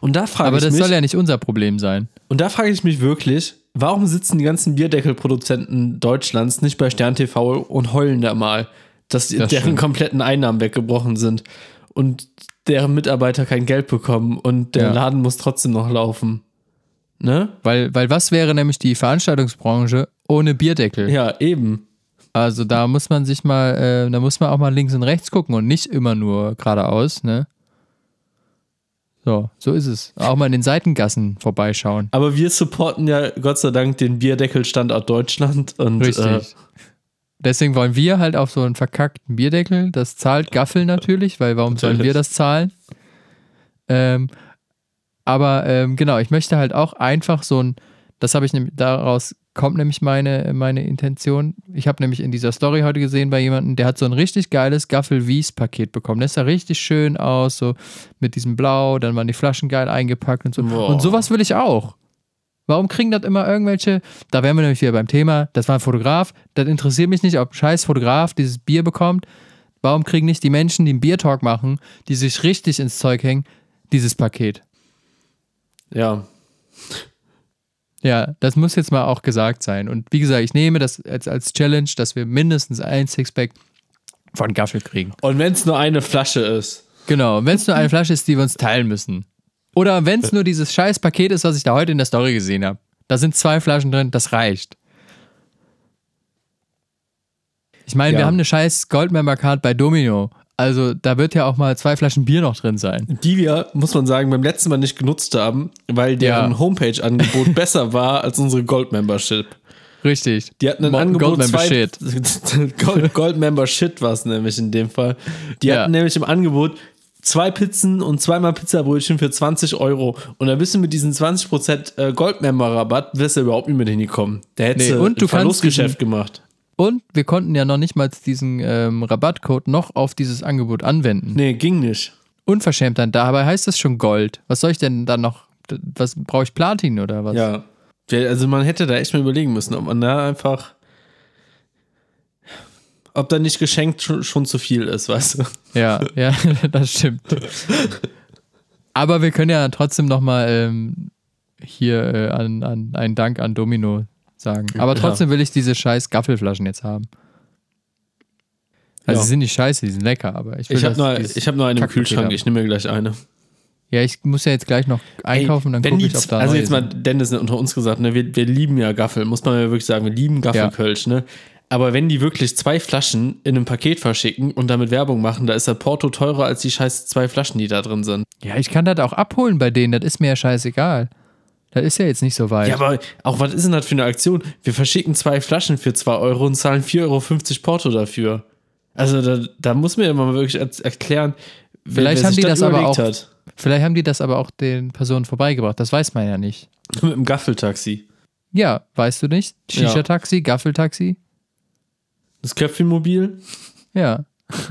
Und da frage aber ich das mich, soll ja nicht unser Problem sein. und da frage ich mich wirklich, warum sitzen die ganzen Bierdeckelproduzenten Deutschlands nicht bei Stern TV und heulen da mal, dass Das deren stimmt. kompletten Einnahmen weggebrochen sind und deren Mitarbeiter kein Geld bekommen und der Ja. Laden muss trotzdem noch laufen. Ne? Weil, weil was wäre nämlich die Veranstaltungsbranche ohne Bierdeckel? Ja, eben. Also da muss man sich mal, äh, da muss man auch mal links und rechts gucken und nicht immer nur geradeaus, ne? So, so ist es. Auch mal in den Seitengassen vorbeischauen. Aber wir supporten ja Gott sei Dank den Bierdeckelstandort Deutschland und Richtig. Äh, Deswegen wollen wir halt auf so einen verkackten Bierdeckel. Das zahlt Gaffel natürlich, weil warum sollen wir Natürlich. das zahlen? Ähm, aber ähm, genau, ich möchte halt auch einfach so ein, das habe ich nämlich, daraus kommt nämlich meine, meine Intention. Ich habe nämlich in dieser Story heute gesehen bei jemandem, der hat so ein richtig geiles Gaffel-Wies-Paket bekommen. Das sah richtig schön aus, so mit diesem Blau, dann waren die Flaschen geil eingepackt und so. Boah. Und sowas will ich auch. Warum kriegen das immer irgendwelche, da wären wir nämlich wieder beim Thema, das war ein Fotograf, das interessiert mich nicht, ob ein scheiß Fotograf dieses Bier bekommt. Warum kriegen nicht die Menschen, die einen Biertalk machen, die sich richtig ins Zeug hängen, dieses Paket? Ja. Ja, das muss jetzt mal auch gesagt sein. Und wie gesagt, ich nehme das als, als Challenge, dass wir mindestens ein Sixpack von Gaffel kriegen. Und wenn es nur eine Flasche ist. Genau, wenn es nur eine Flasche ist, die wir uns teilen müssen. Oder wenn es nur dieses scheiß Paket ist, was ich da heute in der Story gesehen habe. Da sind zwei Flaschen drin, das reicht. Ich meine, wir Ja. haben eine scheiß Goldmember-Card bei Domino. Also da wird ja auch mal zwei Flaschen Bier noch drin sein. Die wir, muss man sagen, beim letzten Mal nicht genutzt haben, weil deren Ja. Homepage-Angebot besser war als unsere Gold-Membership. Richtig. Die hatten ein Mo- Angebot Goldmember zwei, Shit. Gold, Gold Shit war es nämlich in dem Fall. Die Ja. hatten nämlich im Angebot zwei Pizzen und zweimal Pizzabrötchen für 20 Euro. Und da bist du mit diesem 20% äh, Goldmember-Rabatt, wärst du überhaupt nicht mit hingekommen. Da hättest Nee, du und ein du Verlustgeschäft gemacht. Und wir konnten ja noch nicht mal diesen ähm, Rabattcode noch auf dieses Angebot anwenden. Nee, ging nicht. Unverschämt dann. Dabei heißt das schon Gold. Was soll ich denn dann noch? Was brauche ich Platin oder was? Ja. Ja, Also man hätte da echt mal überlegen müssen, ob man da einfach. Ob da nicht geschenkt schon, schon zu viel ist, weißt du? Ja, ja, das stimmt. Aber wir können ja trotzdem nochmal ähm, hier äh, an, an einen Dank an Domino sagen. Aber Ja. trotzdem will ich diese scheiß Gaffelflaschen jetzt haben. Also Ja. sie sind nicht scheiße, die sind lecker, aber ich will Ich habe nur, ich hab nur eine im Kühlschrank, haben. ich nehme mir gleich eine. Ja, ich muss ja jetzt gleich noch einkaufen, Ey, dann gucke die ich, ob da Also jetzt mal. Dennis unter uns gesagt, ne, wir, wir lieben ja Gaffel, muss man ja wirklich sagen, wir lieben Gaffelkölsch, ne? Aber wenn die wirklich zwei Flaschen in einem Paket verschicken und damit Werbung machen, da ist das Porto teurer als die scheiß zwei Flaschen, die da drin sind. Ja, ich kann das auch abholen bei denen, das ist mir ja scheißegal. Das ist ja jetzt nicht so weit. Ja, aber auch was ist denn das für eine Aktion? Wir verschicken zwei Flaschen für 2 Euro und zahlen 4,50 Euro Porto dafür. Also da, da muss mir immer mal wirklich er- erklären, wer, Vielleicht wer haben sich die das aber auch- hat. Vielleicht haben die das aber auch den Personen vorbeigebracht, das weiß man ja nicht. Mit dem Gaffeltaxi. Ja, weißt du nicht? Shisha-Taxi, Gaffeltaxi? Das Köpfchenmobil. Ja.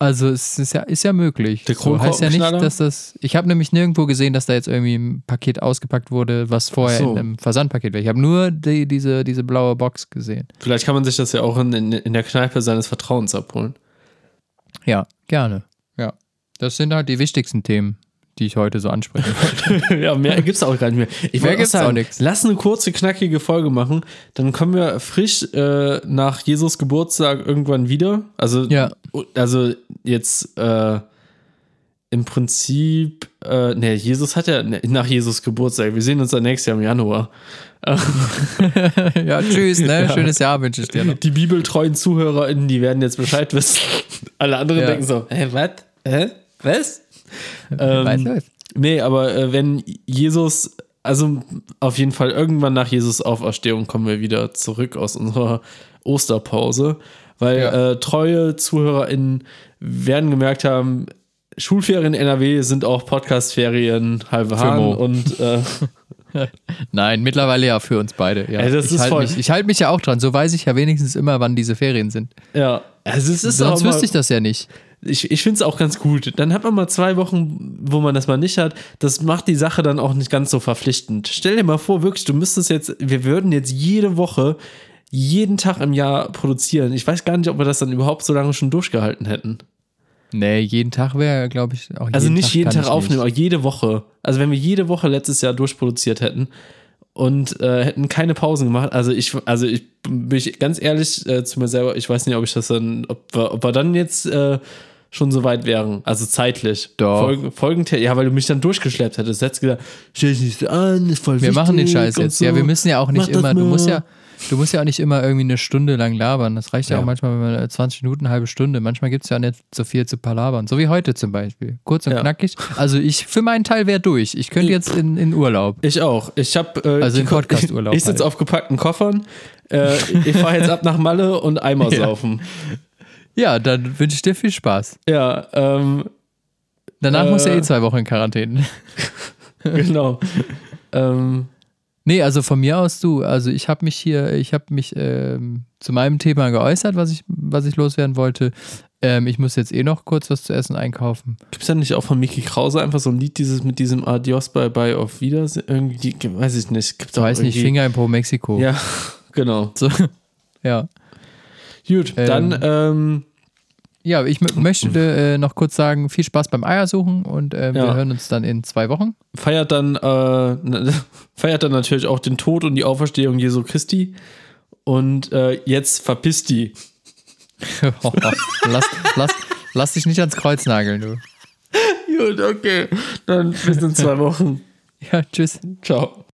Also es ist ja, ist ja möglich. Der so, heißt ja nicht, dass das. Ich habe nämlich nirgendwo gesehen, dass da jetzt irgendwie ein Paket ausgepackt wurde, was vorher so. in einem Versandpaket war. Ich habe nur die, diese, diese blaue Box gesehen. Vielleicht kann man sich das ja auch in, in, in der Kneipe seines Vertrauens abholen. Ja, gerne. Ja. Das sind halt die wichtigsten Themen, die ich heute so ansprechen wollte. ja, mehr gibt's auch gar nicht mehr. Ich Mehr auch gibt's auch sagen, nix. lass eine kurze, knackige Folge machen. Dann kommen wir frisch äh, nach Jesus Geburtstag irgendwann wieder. Also, Ja. also jetzt äh, im Prinzip, äh, ne, Jesus hat ja ne, nach Jesus Geburtstag. Wir sehen uns dann nächstes Jahr im Januar. ja, tschüss, ne? Schönes Jahr wünsche ich dir noch. Die bibeltreuen ZuhörerInnen, die werden jetzt Bescheid wissen. Alle anderen Ja. denken so, hä, was? Hä? Was? Ähm, weißt du? Nee, aber äh, wenn Jesus, also auf jeden Fall irgendwann nach Jesus Auferstehung kommen wir wieder zurück aus unserer Osterpause, weil Ja. äh, treue ZuhörerInnen werden gemerkt haben, Schulferien in NRW sind auch Podcastferien halbe Hahn und äh, Nein, mittlerweile ja für uns beide. Ja. Ey, das ich halte mich, ich halt mich ja auch dran. So weiß ich ja wenigstens immer, wann diese Ferien sind. ja, also es ist Sonst wüsste ich das ja nicht. Ich, ich finde es auch ganz gut. Dann hat man mal zwei Wochen, wo man das mal nicht hat. Das macht die Sache dann auch nicht ganz so verpflichtend. Stell dir mal vor, wirklich, du müsstest jetzt, wir würden jetzt jede Woche, jeden Tag im Jahr produzieren. Ich weiß gar nicht, ob wir das dann überhaupt so lange schon durchgehalten hätten. Nee, jeden Tag wäre, glaube ich, auch Also nicht jeden kann Tag ich aufnehmen, Nicht. aber jede Woche. Also wenn wir jede Woche letztes Jahr durchproduziert hätten und äh, hätten keine Pausen gemacht, also ich, also ich bin ich ganz ehrlich äh, zu mir selber, ich weiß nicht, ob ich das dann, ob wir, ob wir dann jetzt äh, schon so weit wären, also zeitlich. Doch. Folgen, Folgent ja, weil du mich dann durchgeschleppt hättest. Jetzt gesagt, stell dich nicht so an, ist voll Wir machen den Scheiß jetzt. So. Ja, wir müssen ja auch nicht Mach immer, du musst ja, du musst ja auch nicht immer irgendwie eine Stunde lang labern. Das reicht ja, Ja. auch manchmal, wenn man 20 Minuten, eine halbe Stunde. Manchmal gibt es ja nicht so viel zu palabern. So wie heute zum Beispiel. Kurz und Ja. knackig. Also ich, für meinen Teil wäre durch. Ich könnte jetzt in, in Urlaub. Ich auch. Ich habe äh, Also Ko- Podcast-Urlaub Ich sitze halt. auf gepackten Koffern. Äh, ich fahre jetzt ab nach Malle und Eimer Ja. saufen. Ja, dann wünsche ich dir viel Spaß. Ja, ähm, Danach Äh. musst du ja eh zwei Wochen in Quarantäne. genau. ähm, Nee, also von mir aus du. Also ich habe mich hier, ich habe mich ähm, zu meinem Thema geäußert, was ich, was ich loswerden wollte. Ähm, ich muss jetzt eh noch kurz was zu essen einkaufen. Gibt es da nicht auch von Mickey Krause einfach so ein Lied, dieses mit diesem Adios, bye bye, auf Wiedersehen? Irgendwie, weiß ich nicht. Gibt's Ich weiß nicht, Finger in Pro Mexiko. Ja, genau. So. ja. Gut, Ähm, dann, ähm, Ja, ich mö- möchte äh, noch kurz sagen, viel Spaß beim Eiersuchen und äh, wir Ja. hören uns dann in zwei Wochen. feiert dann, äh, feiert dann natürlich auch den Tod und die Auferstehung Jesu Christi. Und äh, jetzt verpisst die. lass, lass, lass dich nicht ans Kreuz nageln, du. Gut, okay. Dann bis in zwei Wochen. Ja, tschüss. Ciao.